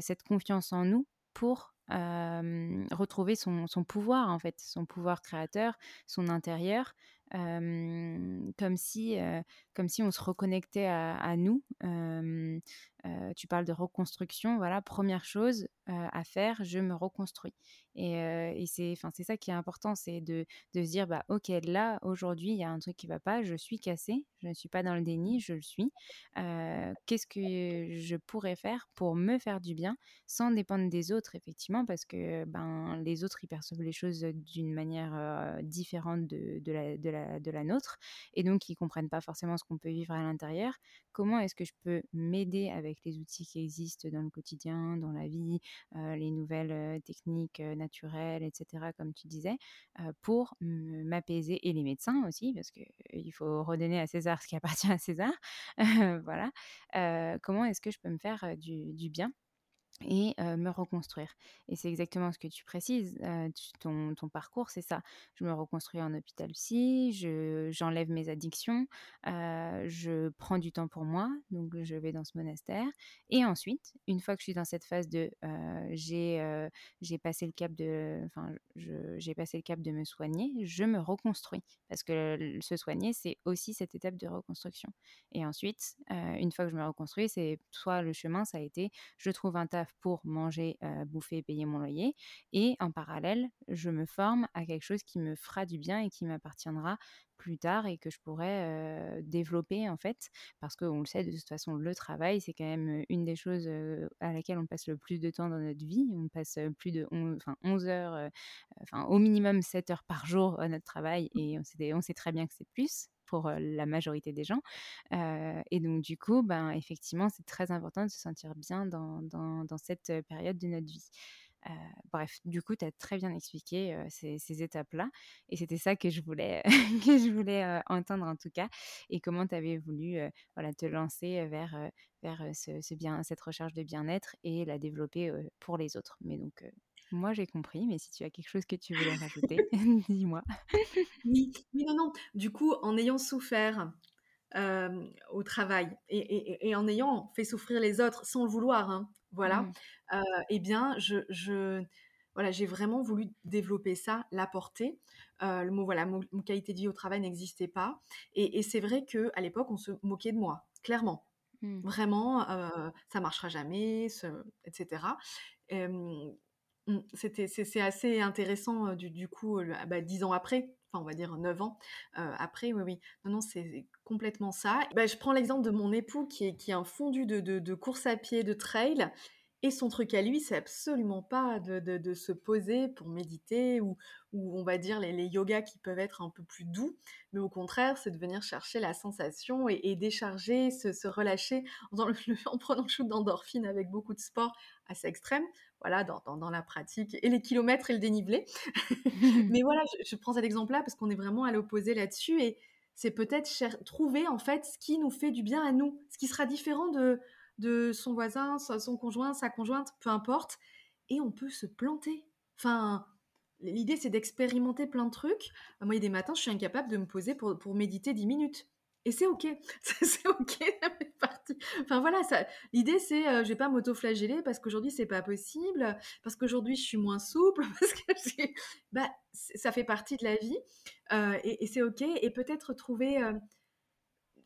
cette confiance en nous pour retrouver son, pouvoir, en fait, son pouvoir créateur, son intérieur, comme, si, comme si on se reconnectait à, nous tu parles de reconstruction, voilà, première chose à faire, je me reconstruis. Et, et c'est ça qui est important, c'est de, de, se dire, bah, ok, là, aujourd'hui, il y a un truc qui va pas, je suis cassée, je ne suis pas dans le déni, je le suis. Qu'est-ce que je pourrais faire pour me faire du bien sans dépendre des autres, effectivement, parce que ben, les autres, ils perçoivent les choses d'une manière différente de, de, la, de, la, de la nôtre, et donc ils comprennent pas forcément ce qu'on peut vivre à l'intérieur. Comment est-ce que je peux m'aider avec les outils qui existent dans le quotidien, dans la vie, les nouvelles techniques naturelles, etc., comme tu disais, pour m'apaiser, et les médecins aussi, parce qu'il faut redonner à César ce qui appartient à César. voilà. comment est-ce que je peux me faire du, du bien? Et me reconstruire. Et c'est exactement ce que tu précises. ton, parcours, c'est ça. Je me reconstruis en hôpital psy, j'enlève mes addictions, je prends du temps pour moi, donc je vais dans ce monastère. Et ensuite, une fois que je suis dans cette phase de j'ai passé le cap de enfin j'ai passé le cap de me soigner, je me reconstruis parce que se soigner, c'est aussi cette étape de reconstruction. Et ensuite, une fois que je me reconstruis, c'est soit le chemin, ça a été je trouve un taf pour manger, bouffer, payer mon loyer. Et en parallèle, je me forme à quelque chose qui me fera du bien et qui m'appartiendra plus tard et que je pourrais développer en fait. Parce qu'on le sait de toute façon le travail c'est quand même une des choses à laquelle on passe le plus de temps dans notre vie. On passe plus de 11, enfin 11 heures enfin au minimum 7 heures par jour à notre travail et on sait, on sait très bien que c'est plus pour la majorité des gens. et donc, du coup, ben, effectivement, c'est très important de se sentir bien dans, dans, cette période de notre vie. bref, du coup, tu as très bien expliqué ces, étapes-là. Et c'était ça que je voulais, que je voulais entendre en tout cas. Et comment tu avais voulu voilà, te lancer vers, vers ce, bien, cette recherche de bien-être et la développer pour les autres. Mais donc, moi, j'ai compris, mais si tu as quelque chose que tu voulais rajouter, dis-moi. oui, oui, non, non. Du coup, en ayant souffert au travail et, en ayant fait souffrir les autres sans le vouloir, hein, voilà, mmh. eh bien, je, voilà, j'ai vraiment voulu développer ça, l'apporter. le mot, voilà, mon, qualité de vie au travail n'existait pas. Et, c'est vrai que à l'époque, on se moquait de moi, clairement. Mmh. Vraiment, ça marchera jamais, etc. Mmh, c'était, c'est, assez intéressant du, du coup, bah, dix ans après, enfin on va dire neuf ans après, oui, oui. Non, non, c'est complètement ça. Bah, je prends l'exemple de mon époux qui est, qui est un fondu de, de, de course à pied, de trail. Et son truc à lui, c'est absolument pas de, de, se poser pour méditer ou, ou on va dire les, les, yogas qui peuvent être un peu plus doux, mais au contraire, c'est de venir chercher la sensation et, décharger, se, se relâcher en, en, prenant le shoot d'endorphine avec beaucoup de sport assez extrême voilà, dans, dans, la pratique, et les kilomètres et le dénivelé. Mais voilà, je, prends cet exemple-là parce qu'on est vraiment à l'opposé là-dessus, et c'est peut-être trouver en fait ce qui nous fait du bien à nous, ce qui sera différent de, de son voisin, son conjoint, sa conjointe, peu importe, et on peut se planter. Enfin, l'idée c'est d'expérimenter plein de trucs. Moi, il y a des matins, je suis incapable de me poser pour, pour méditer 10 minutes. Et c'est ok, c'est ok, parti. Enfin voilà, ça, l'idée c'est, euh, je vais pas m'auto-flageller parce qu'aujourd'hui c'est pas possible, parce qu'aujourd'hui je suis moins souple, parce que bah, ça fait partie de la vie euh, et, c'est ok. Et peut-être trouver, euh,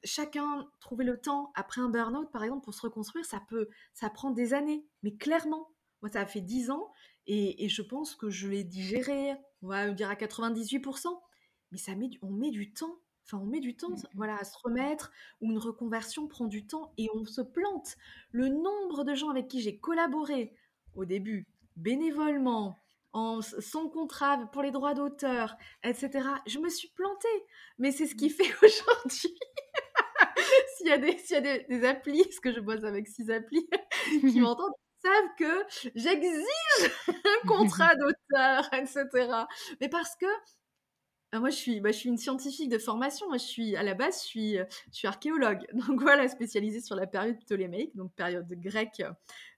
chacun trouver le temps après un burn-out par exemple pour se reconstruire, ça peut, ça prend des années, mais clairement, moi ça a fait 10 ans et, et je pense que je l'ai digéré, on va dire à 98%, mais ça met, on met du temps Enfin, on met du temps, mmh voilà, à se remettre, ou une reconversion prend du temps et on se plante. Le nombre de gens avec qui j'ai collaboré au début, bénévolement, en, sans contrat pour les droits d'auteur, etc. Je me suis plantée, mais c'est ce qui mmh. fait aujourd'hui. S'il y a, des, s'il y a des, des, applis, parce que je bosse avec six applis qui m'entendent, savent que j'exige un contrat d'auteur, etc. Mais parce que ah, moi, je suis, bah, je suis une scientifique de formation. Moi, je suis, à la base, je suis, je suis archéologue. Donc voilà, spécialisée sur la période ptoléméique, donc période grecque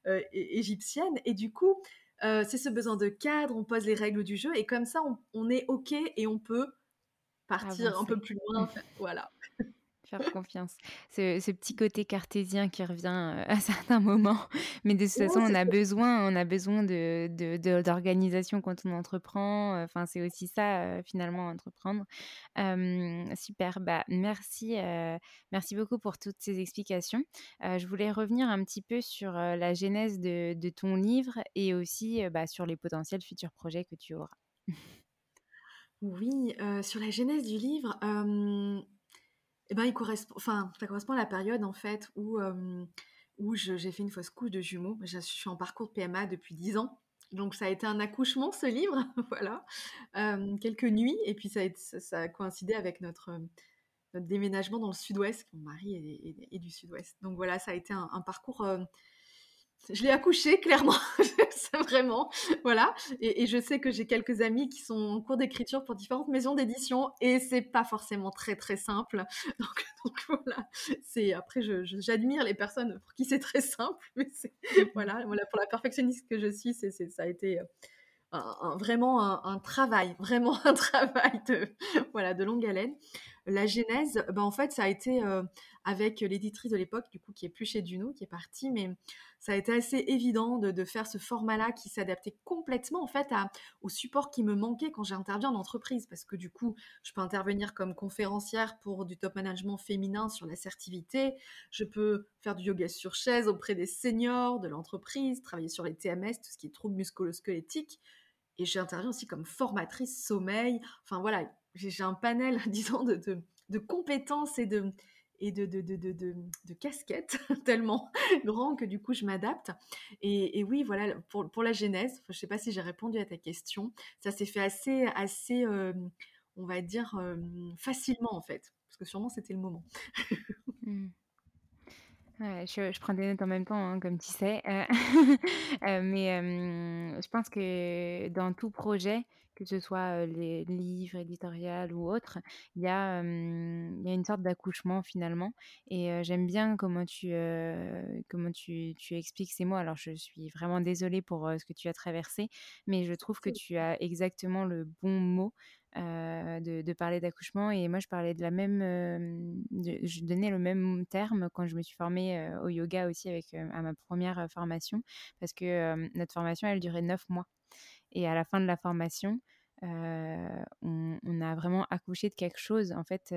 euh, et égyptienne. Et du coup, euh, c'est ce besoin de cadre, on pose les règles du jeu, et comme ça, on, est OK et on peut partir un peu plus loin. voilà. Faire confiance. Ce, ce, petit côté cartésien qui revient euh, à certains moments. Mais de toute façon, on a besoin, on a besoin de, d'organisation quand on entreprend. Enfin, c'est aussi ça, euh, finalement, entreprendre. super. Bah, merci, euh, merci beaucoup pour toutes ces explications. je voulais revenir un petit peu sur la genèse de, de, ton livre et aussi bah, sur les potentiels futurs projets que tu auras. Oui, sur la genèse du livre, eh ben, il correspond, enfin, ça correspond à la période en fait où, où j'ai fait une fausse couche de jumeaux. Je, suis en parcours PMA depuis 10 ans. Donc ça a été un accouchement ce livre, voilà, quelques nuits et puis ça a, coïncidé avec notre, déménagement dans le sud-ouest. Mon mari est, du sud-ouest, donc voilà, ça a été un parcours je l'ai accouché, clairement. vraiment. Voilà. Et, je sais que j'ai quelques amis qui sont en cours d'écriture pour différentes maisons d'édition et c'est pas forcément très, très simple. Donc, voilà. C'est, après, j'admire les personnes pour qui c'est très simple, mais c'est, voilà, voilà. Pour la perfectionniste que je suis, c'est, ça a été vraiment un, travail, vraiment un travail de, voilà, de longue haleine. La genèse, ben en fait, ça a été euh, avec l'éditrice de l'époque, du coup, qui est plus chez Duno, qui est partie, mais ça a été assez évident de, faire ce format-là qui s'adaptait complètement, en fait, au support qui me manquait quand j'interviens en entreprise, parce que du coup, je peux intervenir comme conférencière pour du top management féminin sur l'assertivité, je peux faire du yoga sur chaise auprès des seniors de l'entreprise, travailler sur les TMS, tout ce qui est troubles musculo-squelettiques, et j'interviens aussi comme formatrice sommeil. Enfin voilà, j'ai un panel, disons, de, compétences et de, et de, de, de, de, de casquettes tellement grand que du coup je m'adapte. Et, et, oui, voilà, pour, pour la genèse, je ne sais pas si j'ai répondu à ta question, ça s'est fait assez, assez euh, on va dire, euh, facilement en fait, parce que sûrement c'était le moment. Ouais, je, je prends des notes en même temps, hein, comme tu sais. Euh, mais je pense que dans tout projet, que ce soit les livres, éditorial ou autre, il y a, il y a une sorte d'accouchement finalement. Et j'aime bien comment tu, comment tu, tu expliques ces mots. Alors, je suis vraiment désolée pour ce que tu as traversé, mais je trouve que tu as exactement le bon mot de, parler d'accouchement. Et moi, je parlais de la même. Je donnais le même terme quand je me suis formée au yoga aussi avec à ma première formation, parce que notre formation, elle durait neuf mois. Et à la fin de la formation, on, a vraiment accouché de quelque chose, en fait,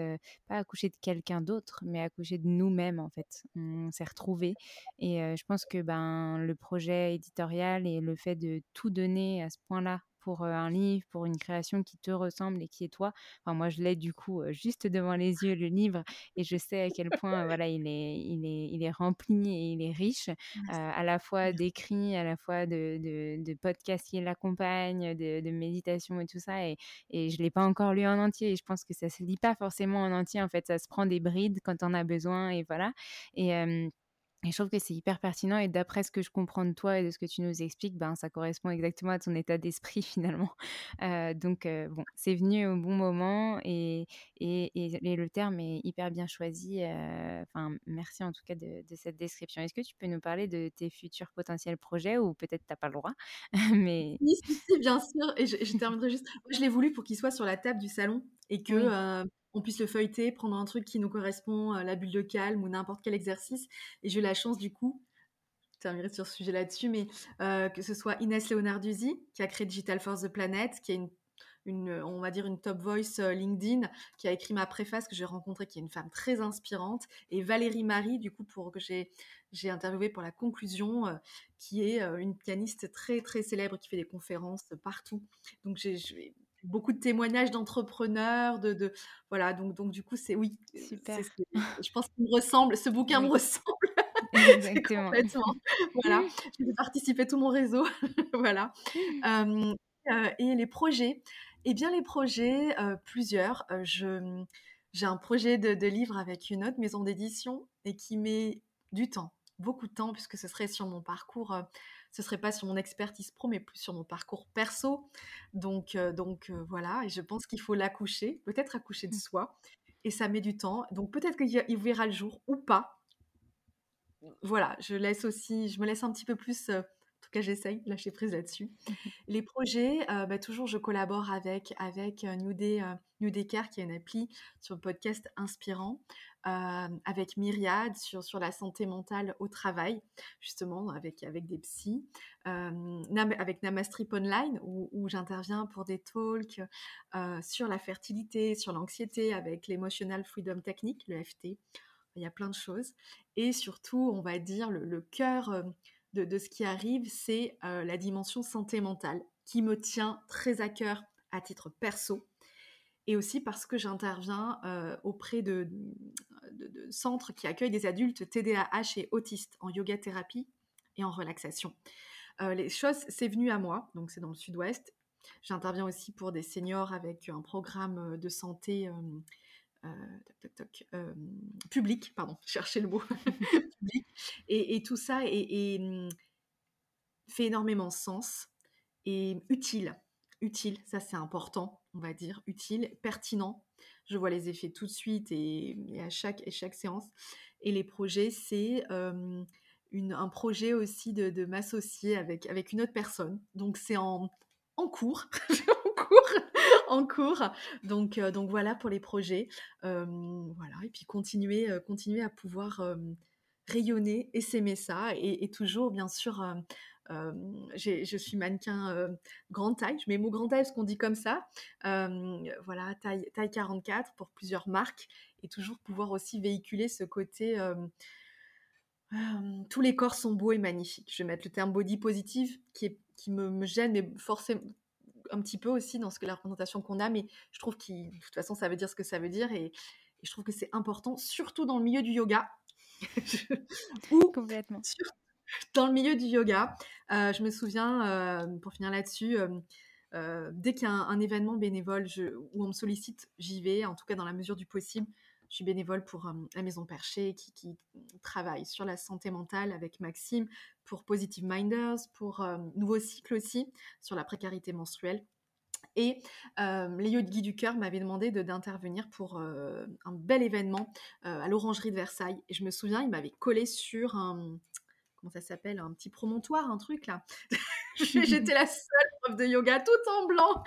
pas accouché de quelqu'un d'autre, mais accouché de nous-mêmes, en fait. On s'est retrouvés. Et je pense que ben, le projet éditorial et le fait de tout donner à ce point-là pour un livre, pour une création qui te ressemble et qui est toi. Enfin, moi, je l'ai du coup juste devant les yeux, le livre, et je sais à quel point voilà, il, est, il, est, il est rempli et il est riche, à la fois d'écrits, à la fois de, de, de podcasts qui l'accompagnent, de, de méditation et tout ça. Et, et je ne l'ai pas encore lu en entier. Et je pense que ça ne se lit pas forcément en entier. En fait, ça se prend des brides quand on a besoin. Et voilà. Et, et je trouve que c'est hyper pertinent et d'après ce que je comprends de toi et de ce que tu nous expliques, ben, ça correspond exactement à ton état d'esprit finalement. Euh, donc euh, bon, c'est venu au bon moment et, et, et, le terme est hyper bien choisi. Euh, enfin, merci en tout cas de, de cette description. Est-ce que tu peux nous parler de tes futurs potentiels projets ou peut-être tu n'as pas le droit? Mais... Oui, bien sûr. Et je, je terminerai juste. Moi, je l'ai voulu pour qu'il soit sur la table du salon et que on puisse le feuilleter, prendre un truc qui nous correspond, la bulle de calme ou n'importe quel exercice. Et j'ai eu la chance du coup, je terminerai sur ce sujet là-dessus, mais que ce soit Inès Leonarduzzi qui a créé Digital Force the Planet, qui est une on va dire une top voice LinkedIn qui a écrit ma préface que j'ai rencontrée, qui est une femme très inspirante, et Valérie Marie, du coup, pour que j'ai, j'ai interviewé pour la conclusion, qui est une pianiste très très célèbre qui fait des conférences partout. Donc j'ai, beaucoup de témoignages d'entrepreneurs, de, de, voilà. Donc donc du coup c'est oui. Super. je pense qu'il me ressemble. Ce bouquin me ressemble. Exactement. voilà. Je vais participer tout mon réseau. voilà. Euh, et les projets. Eh bien les projets, euh, plusieurs. Euh, je j'ai un projet de, de livre avec une autre maison d'édition et qui met du temps, beaucoup de temps, puisque ce serait sur mon parcours ce serait pas sur mon expertise pro, mais plus sur mon parcours perso. Donc, euh, donc euh, voilà, et je pense qu'il faut l'accoucher, peut-être accoucher de mmh. soi, et ça met du temps. Donc peut-être qu'il verra le jour ou pas. Voilà, je laisse aussi, je me laisse un petit peu plus euh, tout cas, j'essaye de lâcher prise là-dessus. Les projets, bah, toujours, je collabore avec, avec New, Day, New Care, qui est une appli sur le podcast inspirant. avec Myriad sur, sur la santé mentale au travail, justement, avec, avec des psys, avec Namastrip Online, où, où j'interviens pour des talks sur la fertilité, sur l'anxiété, avec l'Emotional Freedom Technique, le FT. Il y a plein de choses. Et surtout, on va dire, le, le cœur de, de, ce qui arrive, c'est la dimension santé mentale, qui me tient très à cœur à titre perso et aussi parce que j'interviens auprès de, centres qui accueillent des adultes TDAH et autistes en yoga thérapie et en relaxation. les choses, c'est venu à moi, donc c'est dans le sud-ouest. J'interviens aussi pour des seniors avec un programme de santé public, pardon, cherchez le mot, public. Et, tout ça mmh, fait énormément sens et utile. Utile, ça c'est important on va dire, utile, pertinent. Je vois les effets tout de suite et, à chaque, et chaque séance. Et les projets, c'est un projet aussi de, m'associer avec, avec une autre personne. Donc c'est en, en cours. en cours. en cours. Donc, donc voilà pour les projets. voilà. Et puis continuer, continuer à pouvoir rayonner et s'aimer ça. Et, toujours, bien sûr, je suis mannequin grande taille, je mets mot grande taille parce qu'on dit comme ça. voilà, taille, taille 44 pour plusieurs marques et toujours pouvoir aussi véhiculer ce côté. tous les corps sont beaux et magnifiques. Je vais mettre le terme body positive qui, qui me, gêne, mais forcément un petit peu aussi dans ce que la représentation qu'on a, mais je trouve que de toute façon ça veut dire ce que ça veut dire et, je trouve que c'est important, surtout dans le milieu du yoga. Ou Complètement dans le milieu du yoga. Euh, je me souviens, euh, pour finir là-dessus, euh, dès qu'il y a un, événement bénévole où on me sollicite, j'y vais, en tout cas dans la mesure du possible. Je suis bénévole pour la Maison Perchée qui, travaille sur la santé mentale avec Maxime, pour Positive Minders, pour Nouveau Cycle aussi, sur la précarité menstruelle. Et les Yogi du cœur m'avaient demandé d'intervenir pour un bel événement à l'Orangerie de Versailles. Et je me souviens, ils m'avaient collé sur un, comment ça s'appelle, un petit promontoire, un truc là. J'étais la seule prof de yoga tout en blanc.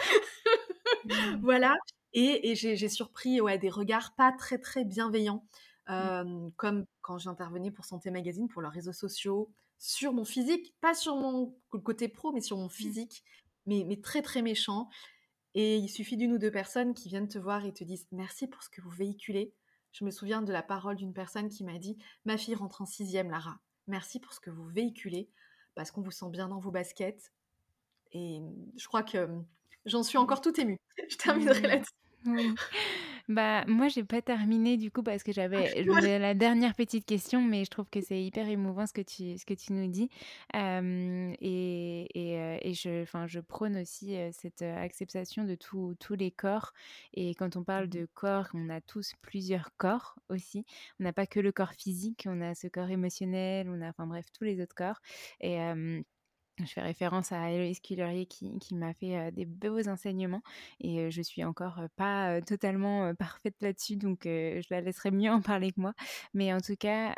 Voilà. Et, j'ai surpris ouais, des regards pas très très bienveillants, mmh. comme quand j'intervenais pour Santé Magazine, pour leurs réseaux sociaux, sur mon physique, pas sur mon côté pro, mais sur mon mmh. physique, mais, mais très très méchant. Et il suffit d'une ou deux personnes qui viennent te voir et te disent merci pour ce que vous véhiculez. Je me souviens de la parole d'une personne qui m'a dit Ma fille rentre en sixième, Lara. Merci pour ce que vous véhiculez, parce qu'on vous sent bien dans vos baskets. Et je crois que j'en suis encore tout émue. Je terminerai là-dessus. Bah, moi, j'ai pas terminé du coup parce que j'avais la dernière petite question, mais je trouve que c'est hyper émouvant ce que tu, ce que tu nous dis. et, et, et je, je prône aussi cette acceptation de tous les corps. Et quand on parle mmh de corps, on a tous plusieurs corps aussi. On n'a pas que le corps physique, on a ce corps émotionnel, on a, enfin bref, tous les autres corps. Et je fais référence à Héloïse Cullerier qui, m'a fait des beaux enseignements et je suis encore pas totalement parfaite là-dessus, donc je la laisserai mieux en parler que moi. Mais en tout cas,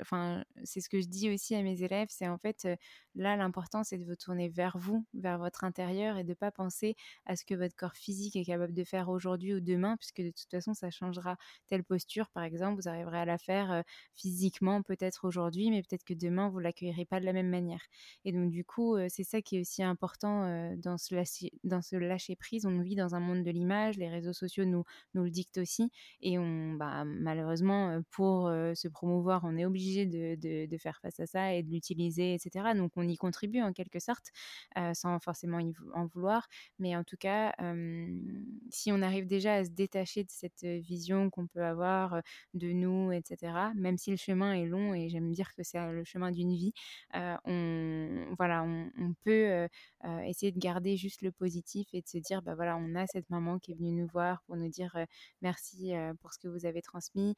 enfin, c'est ce que je dis aussi à mes élèves, c'est en fait là l'important c'est de vous tourner vers vous, vers votre intérieur et de pas penser à ce que votre corps physique est capable de faire aujourd'hui ou demain, puisque de toute façon ça changera telle posture, par exemple, vous arriverez à la faire physiquement peut-être aujourd'hui, mais peut-être que demain vous l'accueillerez pas de la même manière. Et donc, du coup, c'est ça qui est aussi important dans, ce lâcher, prise. On vit dans un monde de l'image, les réseaux sociaux nous, le dictent aussi. Et on, bah, malheureusement, pour se promouvoir, on est obligé de, faire face à ça et de l'utiliser, etc. Donc, on y contribue en quelque sorte, sans forcément en vouloir. Mais en tout cas, si on arrive déjà à se détacher de cette vision qu'on peut avoir de nous, etc., même si le chemin est long, et j'aime dire que c'est le chemin d'une vie, on voilà, on, peut essayer de garder juste le positif et de se dire, bah voilà, on a cette maman qui est venue nous voir pour nous dire merci pour ce que vous avez transmis,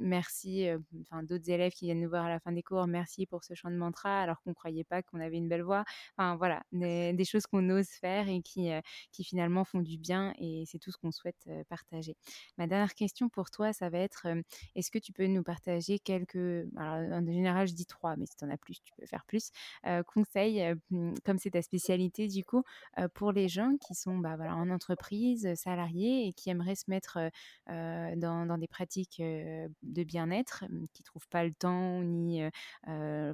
merci, enfin d'autres élèves qui viennent nous voir à la fin des cours, merci pour ce chant de mantra alors qu'on croyait pas qu'on avait une belle voix. Enfin voilà, des, choses qu'on ose faire et qui, qui finalement font du bien et c'est tout ce qu'on souhaite partager. Ma dernière question pour toi, ça va être, est-ce que tu peux nous partager quelques, alors en général je dis trois, mais si tu en as plus, tu peux faire plus. conseil, mmh, comme c'est ta spécialité du coup, pour les gens qui sont bah, voilà, en entreprise, salariés et qui aimeraient se mettre dans, des pratiques de bien-être, mmh, qui trouvent pas le temps ni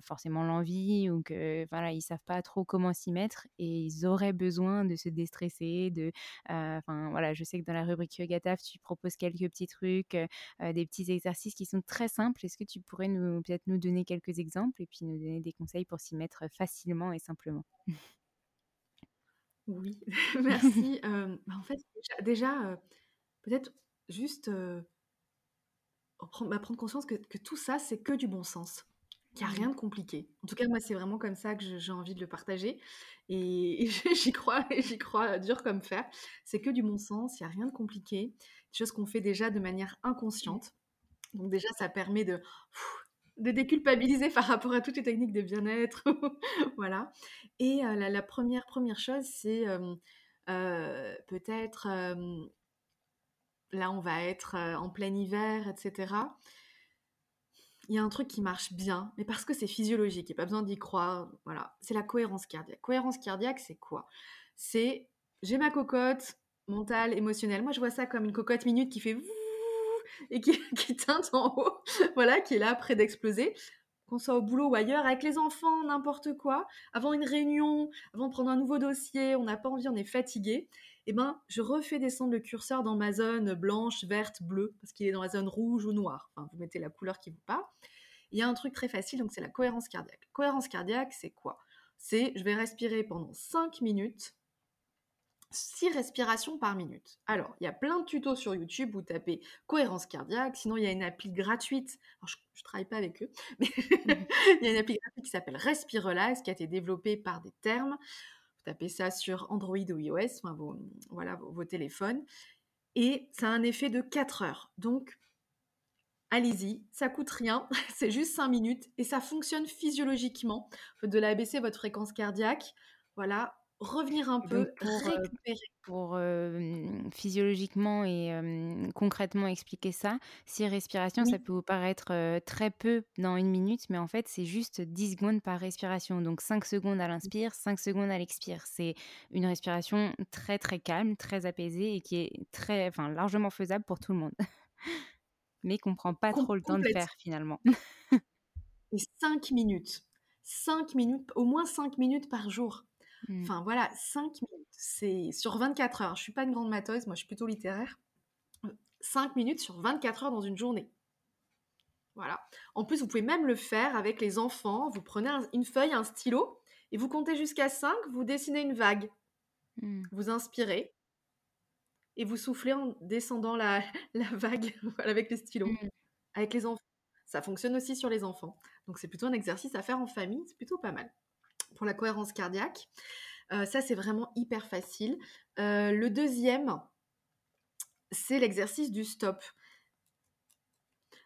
forcément l'envie ou que voilà ils savent pas trop comment s'y mettre et ils auraient besoin de se déstresser de enfin voilà je sais que dans la rubrique Yoga tu proposes quelques petits trucs des petits exercices qui sont très simples est-ce que tu pourrais peut-être nous donner quelques exemples et puis nous donner des conseils pour s'y mettre facilement et simplement oui merci bah, en fait déjà, peut-être juste prendre, bah, prendre conscience que, que tout ça c'est que du bon sens il n'y a rien de compliqué. En tout cas, moi, c'est vraiment comme ça que j'ai envie de le partager. Et, j'y crois, j'y crois dur comme fer. C'est que du bon sens, il n'y a rien de compliqué. Des choses qu'on fait déjà de manière inconsciente. Donc déjà, ça permet de, de déculpabiliser par rapport à toutes les techniques de bien-être. voilà. Et euh, la, première, première chose, c'est euh, euh, peut-être, là, on va être en plein hiver, etc il y a un truc qui marche bien, mais parce que c'est physiologique, il n'y a pas besoin d'y croire. Voilà, c'est la cohérence cardiaque. Cohérence cardiaque, c'est quoi? C'est j'ai ma cocotte mentale, émotionnelle. Moi, je vois ça comme une cocotte minute qui fait et qui, qui teinte en haut, voilà, qui est là près d'exploser. Qu'on soit au boulot ou ailleurs, avec les enfants, n'importe quoi, avant une réunion, avant de prendre un nouveau dossier, on n'a pas envie, on est fatigué eh ben, je refais descendre le curseur dans ma zone blanche, verte, bleue, parce qu'il est dans la zone rouge ou noire. Vous mettez la couleur qui vous parle. Il y a un truc très facile, donc c'est la cohérence cardiaque. Cohérence cardiaque, c'est quoi? C'est je vais respirer pendant 5 minutes, 6 respirations par minute. Alors, il y a plein de tutos sur YouTube, vous tapez cohérence cardiaque, sinon il y a une appli gratuite, je ne travaille pas avec eux, mais il y a une appli gratuite qui s'appelle Respirelax, qui a été développée par des termes tapez ça sur Android ou iOS, vos, voilà, vos, téléphones. Et ça a un effet de 4 heures. Donc, allez-y, ça coûte rien, c'est juste 5 minutes et ça fonctionne physiologiquement. De la baisser votre fréquence cardiaque. Voilà, revenir un peu, pour, euh, récupérer. pour physiologiquement et concrètement expliquer ça, si respiration, ça peut vous paraître très peu dans une minute, mais en fait, c'est juste 10 secondes par respiration. Donc 5 secondes à l'inspire, 5 secondes à l'expire. C'est une respiration très très calme, très apaisée et qui est très, enfin, largement faisable pour tout le monde. mais qu'on prend pas trop le temps de faire finalement. et 5 minutes. 5 minutes, au moins 5 minutes par jour. Mmh. Enfin voilà, 5 minutes, c'est sur 24 heures. Je suis pas une grande mateuse, moi je suis plutôt littéraire. 5 minutes sur 24 heures dans une journée. Voilà. En plus, vous pouvez même le faire avec les enfants. Vous prenez une feuille, un stylo, et vous comptez jusqu'à 5, vous dessinez une vague. Mmh. Vous inspirez, et vous soufflez en descendant la, vague avec le stylo, mmh. avec les enfants. Ça fonctionne aussi sur les enfants. Donc c'est plutôt un exercice à faire en famille, c'est plutôt pas mal pour la cohérence cardiaque. Euh, ça, c'est vraiment hyper facile. Euh, le deuxième, c'est l'exercice du stop.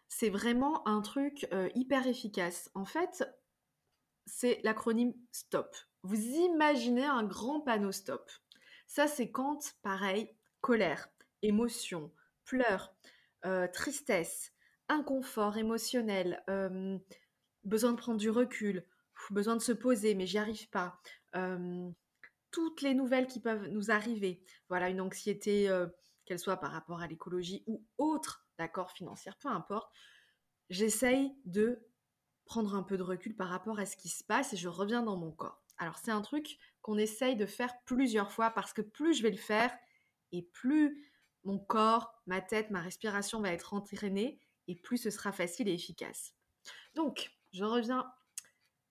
C'est vraiment un truc euh, hyper efficace. En fait, c'est l'acronyme STOP. Vous imaginez un grand panneau STOP. Ça, c'est quand, pareil, colère, émotion, pleurs, tristesse, inconfort émotionnel, besoin de prendre du recul, besoin de se poser, mais j'y arrive pas. toutes les nouvelles qui peuvent nous arriver. Voilà, une anxiété, qu'elle soit par rapport à l'écologie ou autre, d'accord, financière, peu importe. J'essaye de prendre un peu de recul par rapport à ce qui se passe et je reviens dans mon corps. Alors c'est un truc qu'on essaye de faire plusieurs fois parce que plus je vais le faire et plus mon corps, ma tête, ma respiration va être entraînée et plus ce sera facile et efficace. Donc, je reviens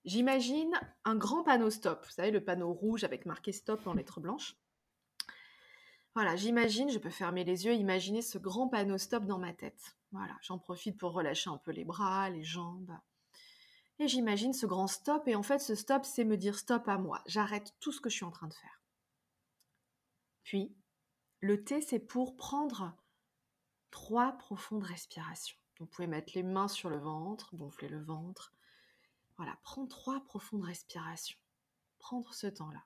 J'imagine un grand panneau stop, vous savez, le panneau rouge avec marqué stop en lettres blanches. Voilà, j'imagine, je peux fermer les yeux, imaginer ce grand panneau stop dans ma tête. Voilà, j'en profite pour relâcher un peu les bras, les jambes. Et j'imagine ce grand stop, et en fait, ce stop, c'est me dire stop à moi. J'arrête tout ce que je suis en train de faire. Puis, le T, c'est pour prendre trois profondes respirations. Vous pouvez mettre les mains sur le ventre, gonfler le ventre, voilà, prends trois profondes respirations. Prendre ce temps-là.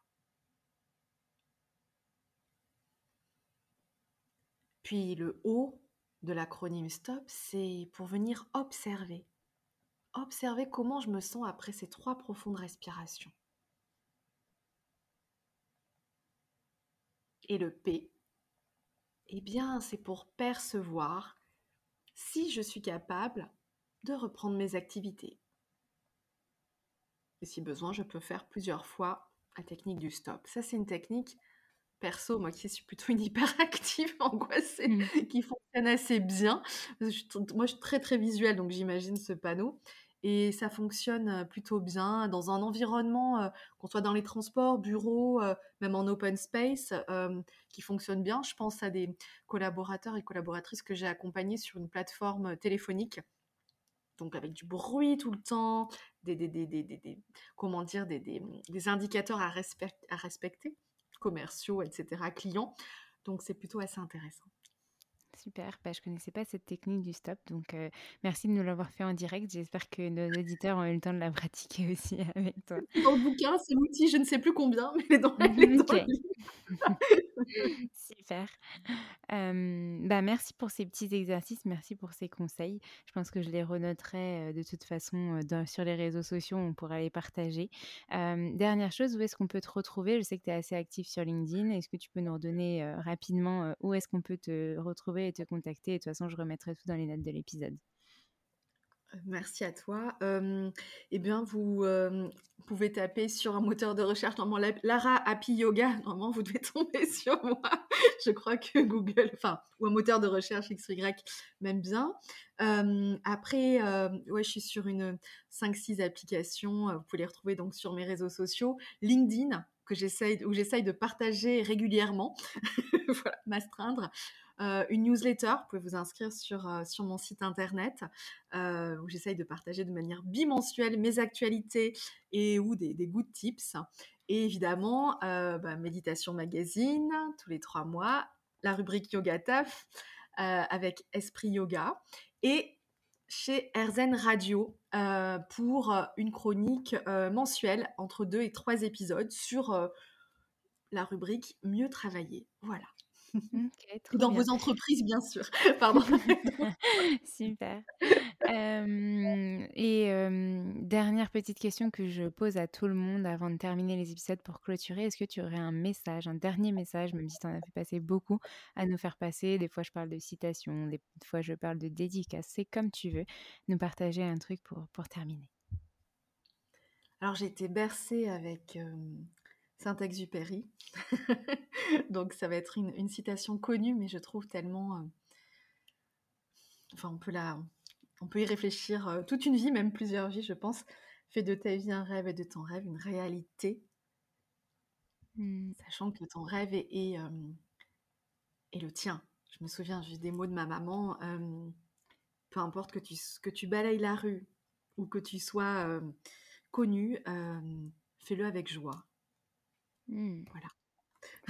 Puis le O de l'acronyme STOP, c'est pour venir observer. observer comment je me sens après ces trois profondes respirations. Et le P, eh bien, c'est pour percevoir si je suis capable de reprendre mes activités. Et si besoin, je peux faire plusieurs fois la technique du stop. Ça, c'est une technique perso, moi qui suis plutôt une hyperactive angoissée, mmh. qui fonctionne assez bien. moi, je suis très très visuelle, donc j'imagine ce panneau. Et ça fonctionne plutôt bien dans un environnement, qu'on soit dans les transports, bureaux, même en open space, qui fonctionne bien. Je pense à des collaborateurs et collaboratrices que j'ai accompagnés sur une plateforme téléphonique donc avec du bruit tout le temps, des, des, des, des comment dire, des, indicateurs à, à respecter, commerciaux, etc., clients. Donc c'est plutôt assez intéressant. Super, bah, je ne connaissais pas cette technique du stop, donc euh, merci de nous l'avoir fait en direct. J'espère que nos auditeurs ont eu le temps de la pratiquer aussi avec toi. Dans le bouquin, c'est l'outil, je ne sais plus combien, mais dans, dans le livre. Super. bah, merci pour ces petits exercices, merci pour ces conseils. Je pense que je les renoterai de toute façon sur les réseaux sociaux, on pourra les partager. dernière chose, où est-ce qu'on peut te retrouver? Je sais que tu es assez actif sur LinkedIn. Est-ce que tu peux nous redonner rapidement où est-ce qu'on peut te retrouver? Et te contacter Et de toute façon, je remettrai tout dans les notes de l'épisode. Merci à toi. eh bien, vous pouvez taper sur un moteur de recherche, normalement Lara Happy Yoga, normalement vous devez tomber sur moi. Je crois que Google, enfin, ou un moteur de recherche XY même bien. après, ouais, je suis sur une 5-6 applications. Vous pouvez les retrouver donc sur mes réseaux sociaux. LinkedIn, que j'essaye, où j'essaye de partager régulièrement, voilà, m'astreindre. Euh, une newsletter. Vous pouvez vous inscrire sur, euh, sur mon site internet euh, où j'essaye de partager de manière bimensuelle mes actualités et ou des, des good tips. Et évidemment, bah, Méditation Magazine tous les trois mois, la rubrique Yoga Taf avec Esprit Yoga et chez Erzen Radio pour une chronique mensuelle entre deux et trois épisodes sur la rubrique Mieux travailler. Voilà. Dans vos entreprises, bien sûr. Pardon. Super. et dernière petite question que je pose à tout le monde avant de terminer les épisodes pour clôturer. Est-ce que tu aurais un message, un dernier message, même si tu en as fait passer beaucoup, à nous faire passer? Des fois, je parle de citation, des fois, je parle de dédicace. C'est comme tu veux. Nous partager un truc pour, pour terminer. Alors, j'ai été bercée avec Saint-Exupéry. Donc ça va être une, citation connue, mais je trouve tellement... Euh, enfin, on peut, la, on peut y réfléchir euh, toute une vie, même plusieurs vies, je pense. Fais de ta vie un rêve et de ton rêve une réalité. Mmh. Sachant que ton rêve est, euh, est, le tien. Je me souviens juste des mots de ma maman. peu importe que tu, que tu balayes la rue ou que tu sois connu, fais-le avec joie. Mmh. Voilà.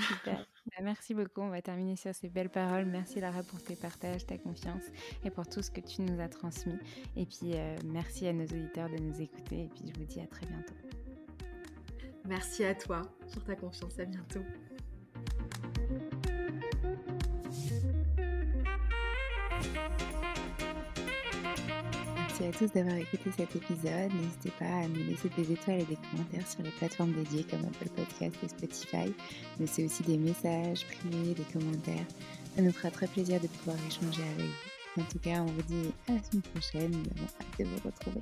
Super. Bah, merci beaucoup. On va terminer sur ces belles paroles. Merci Lara pour tes partages, ta confiance et pour tout ce que tu nous as transmis. Et puis euh, merci à nos auditeurs de nous écouter. Et puis je vous dis à très bientôt. Merci à toi pour ta confiance. À bientôt. Merci à tous d'avoir écouté cet épisode. N'hésitez pas à nous laisser des étoiles et des commentaires sur les plateformes dédiées comme Apple Podcast et Spotify. Mais c'est aussi des messages privés, des commentaires. Ça nous fera très plaisir de pouvoir échanger avec vous. En tout cas, on vous dit à la semaine prochaine. Nous avons hâte de vous retrouver.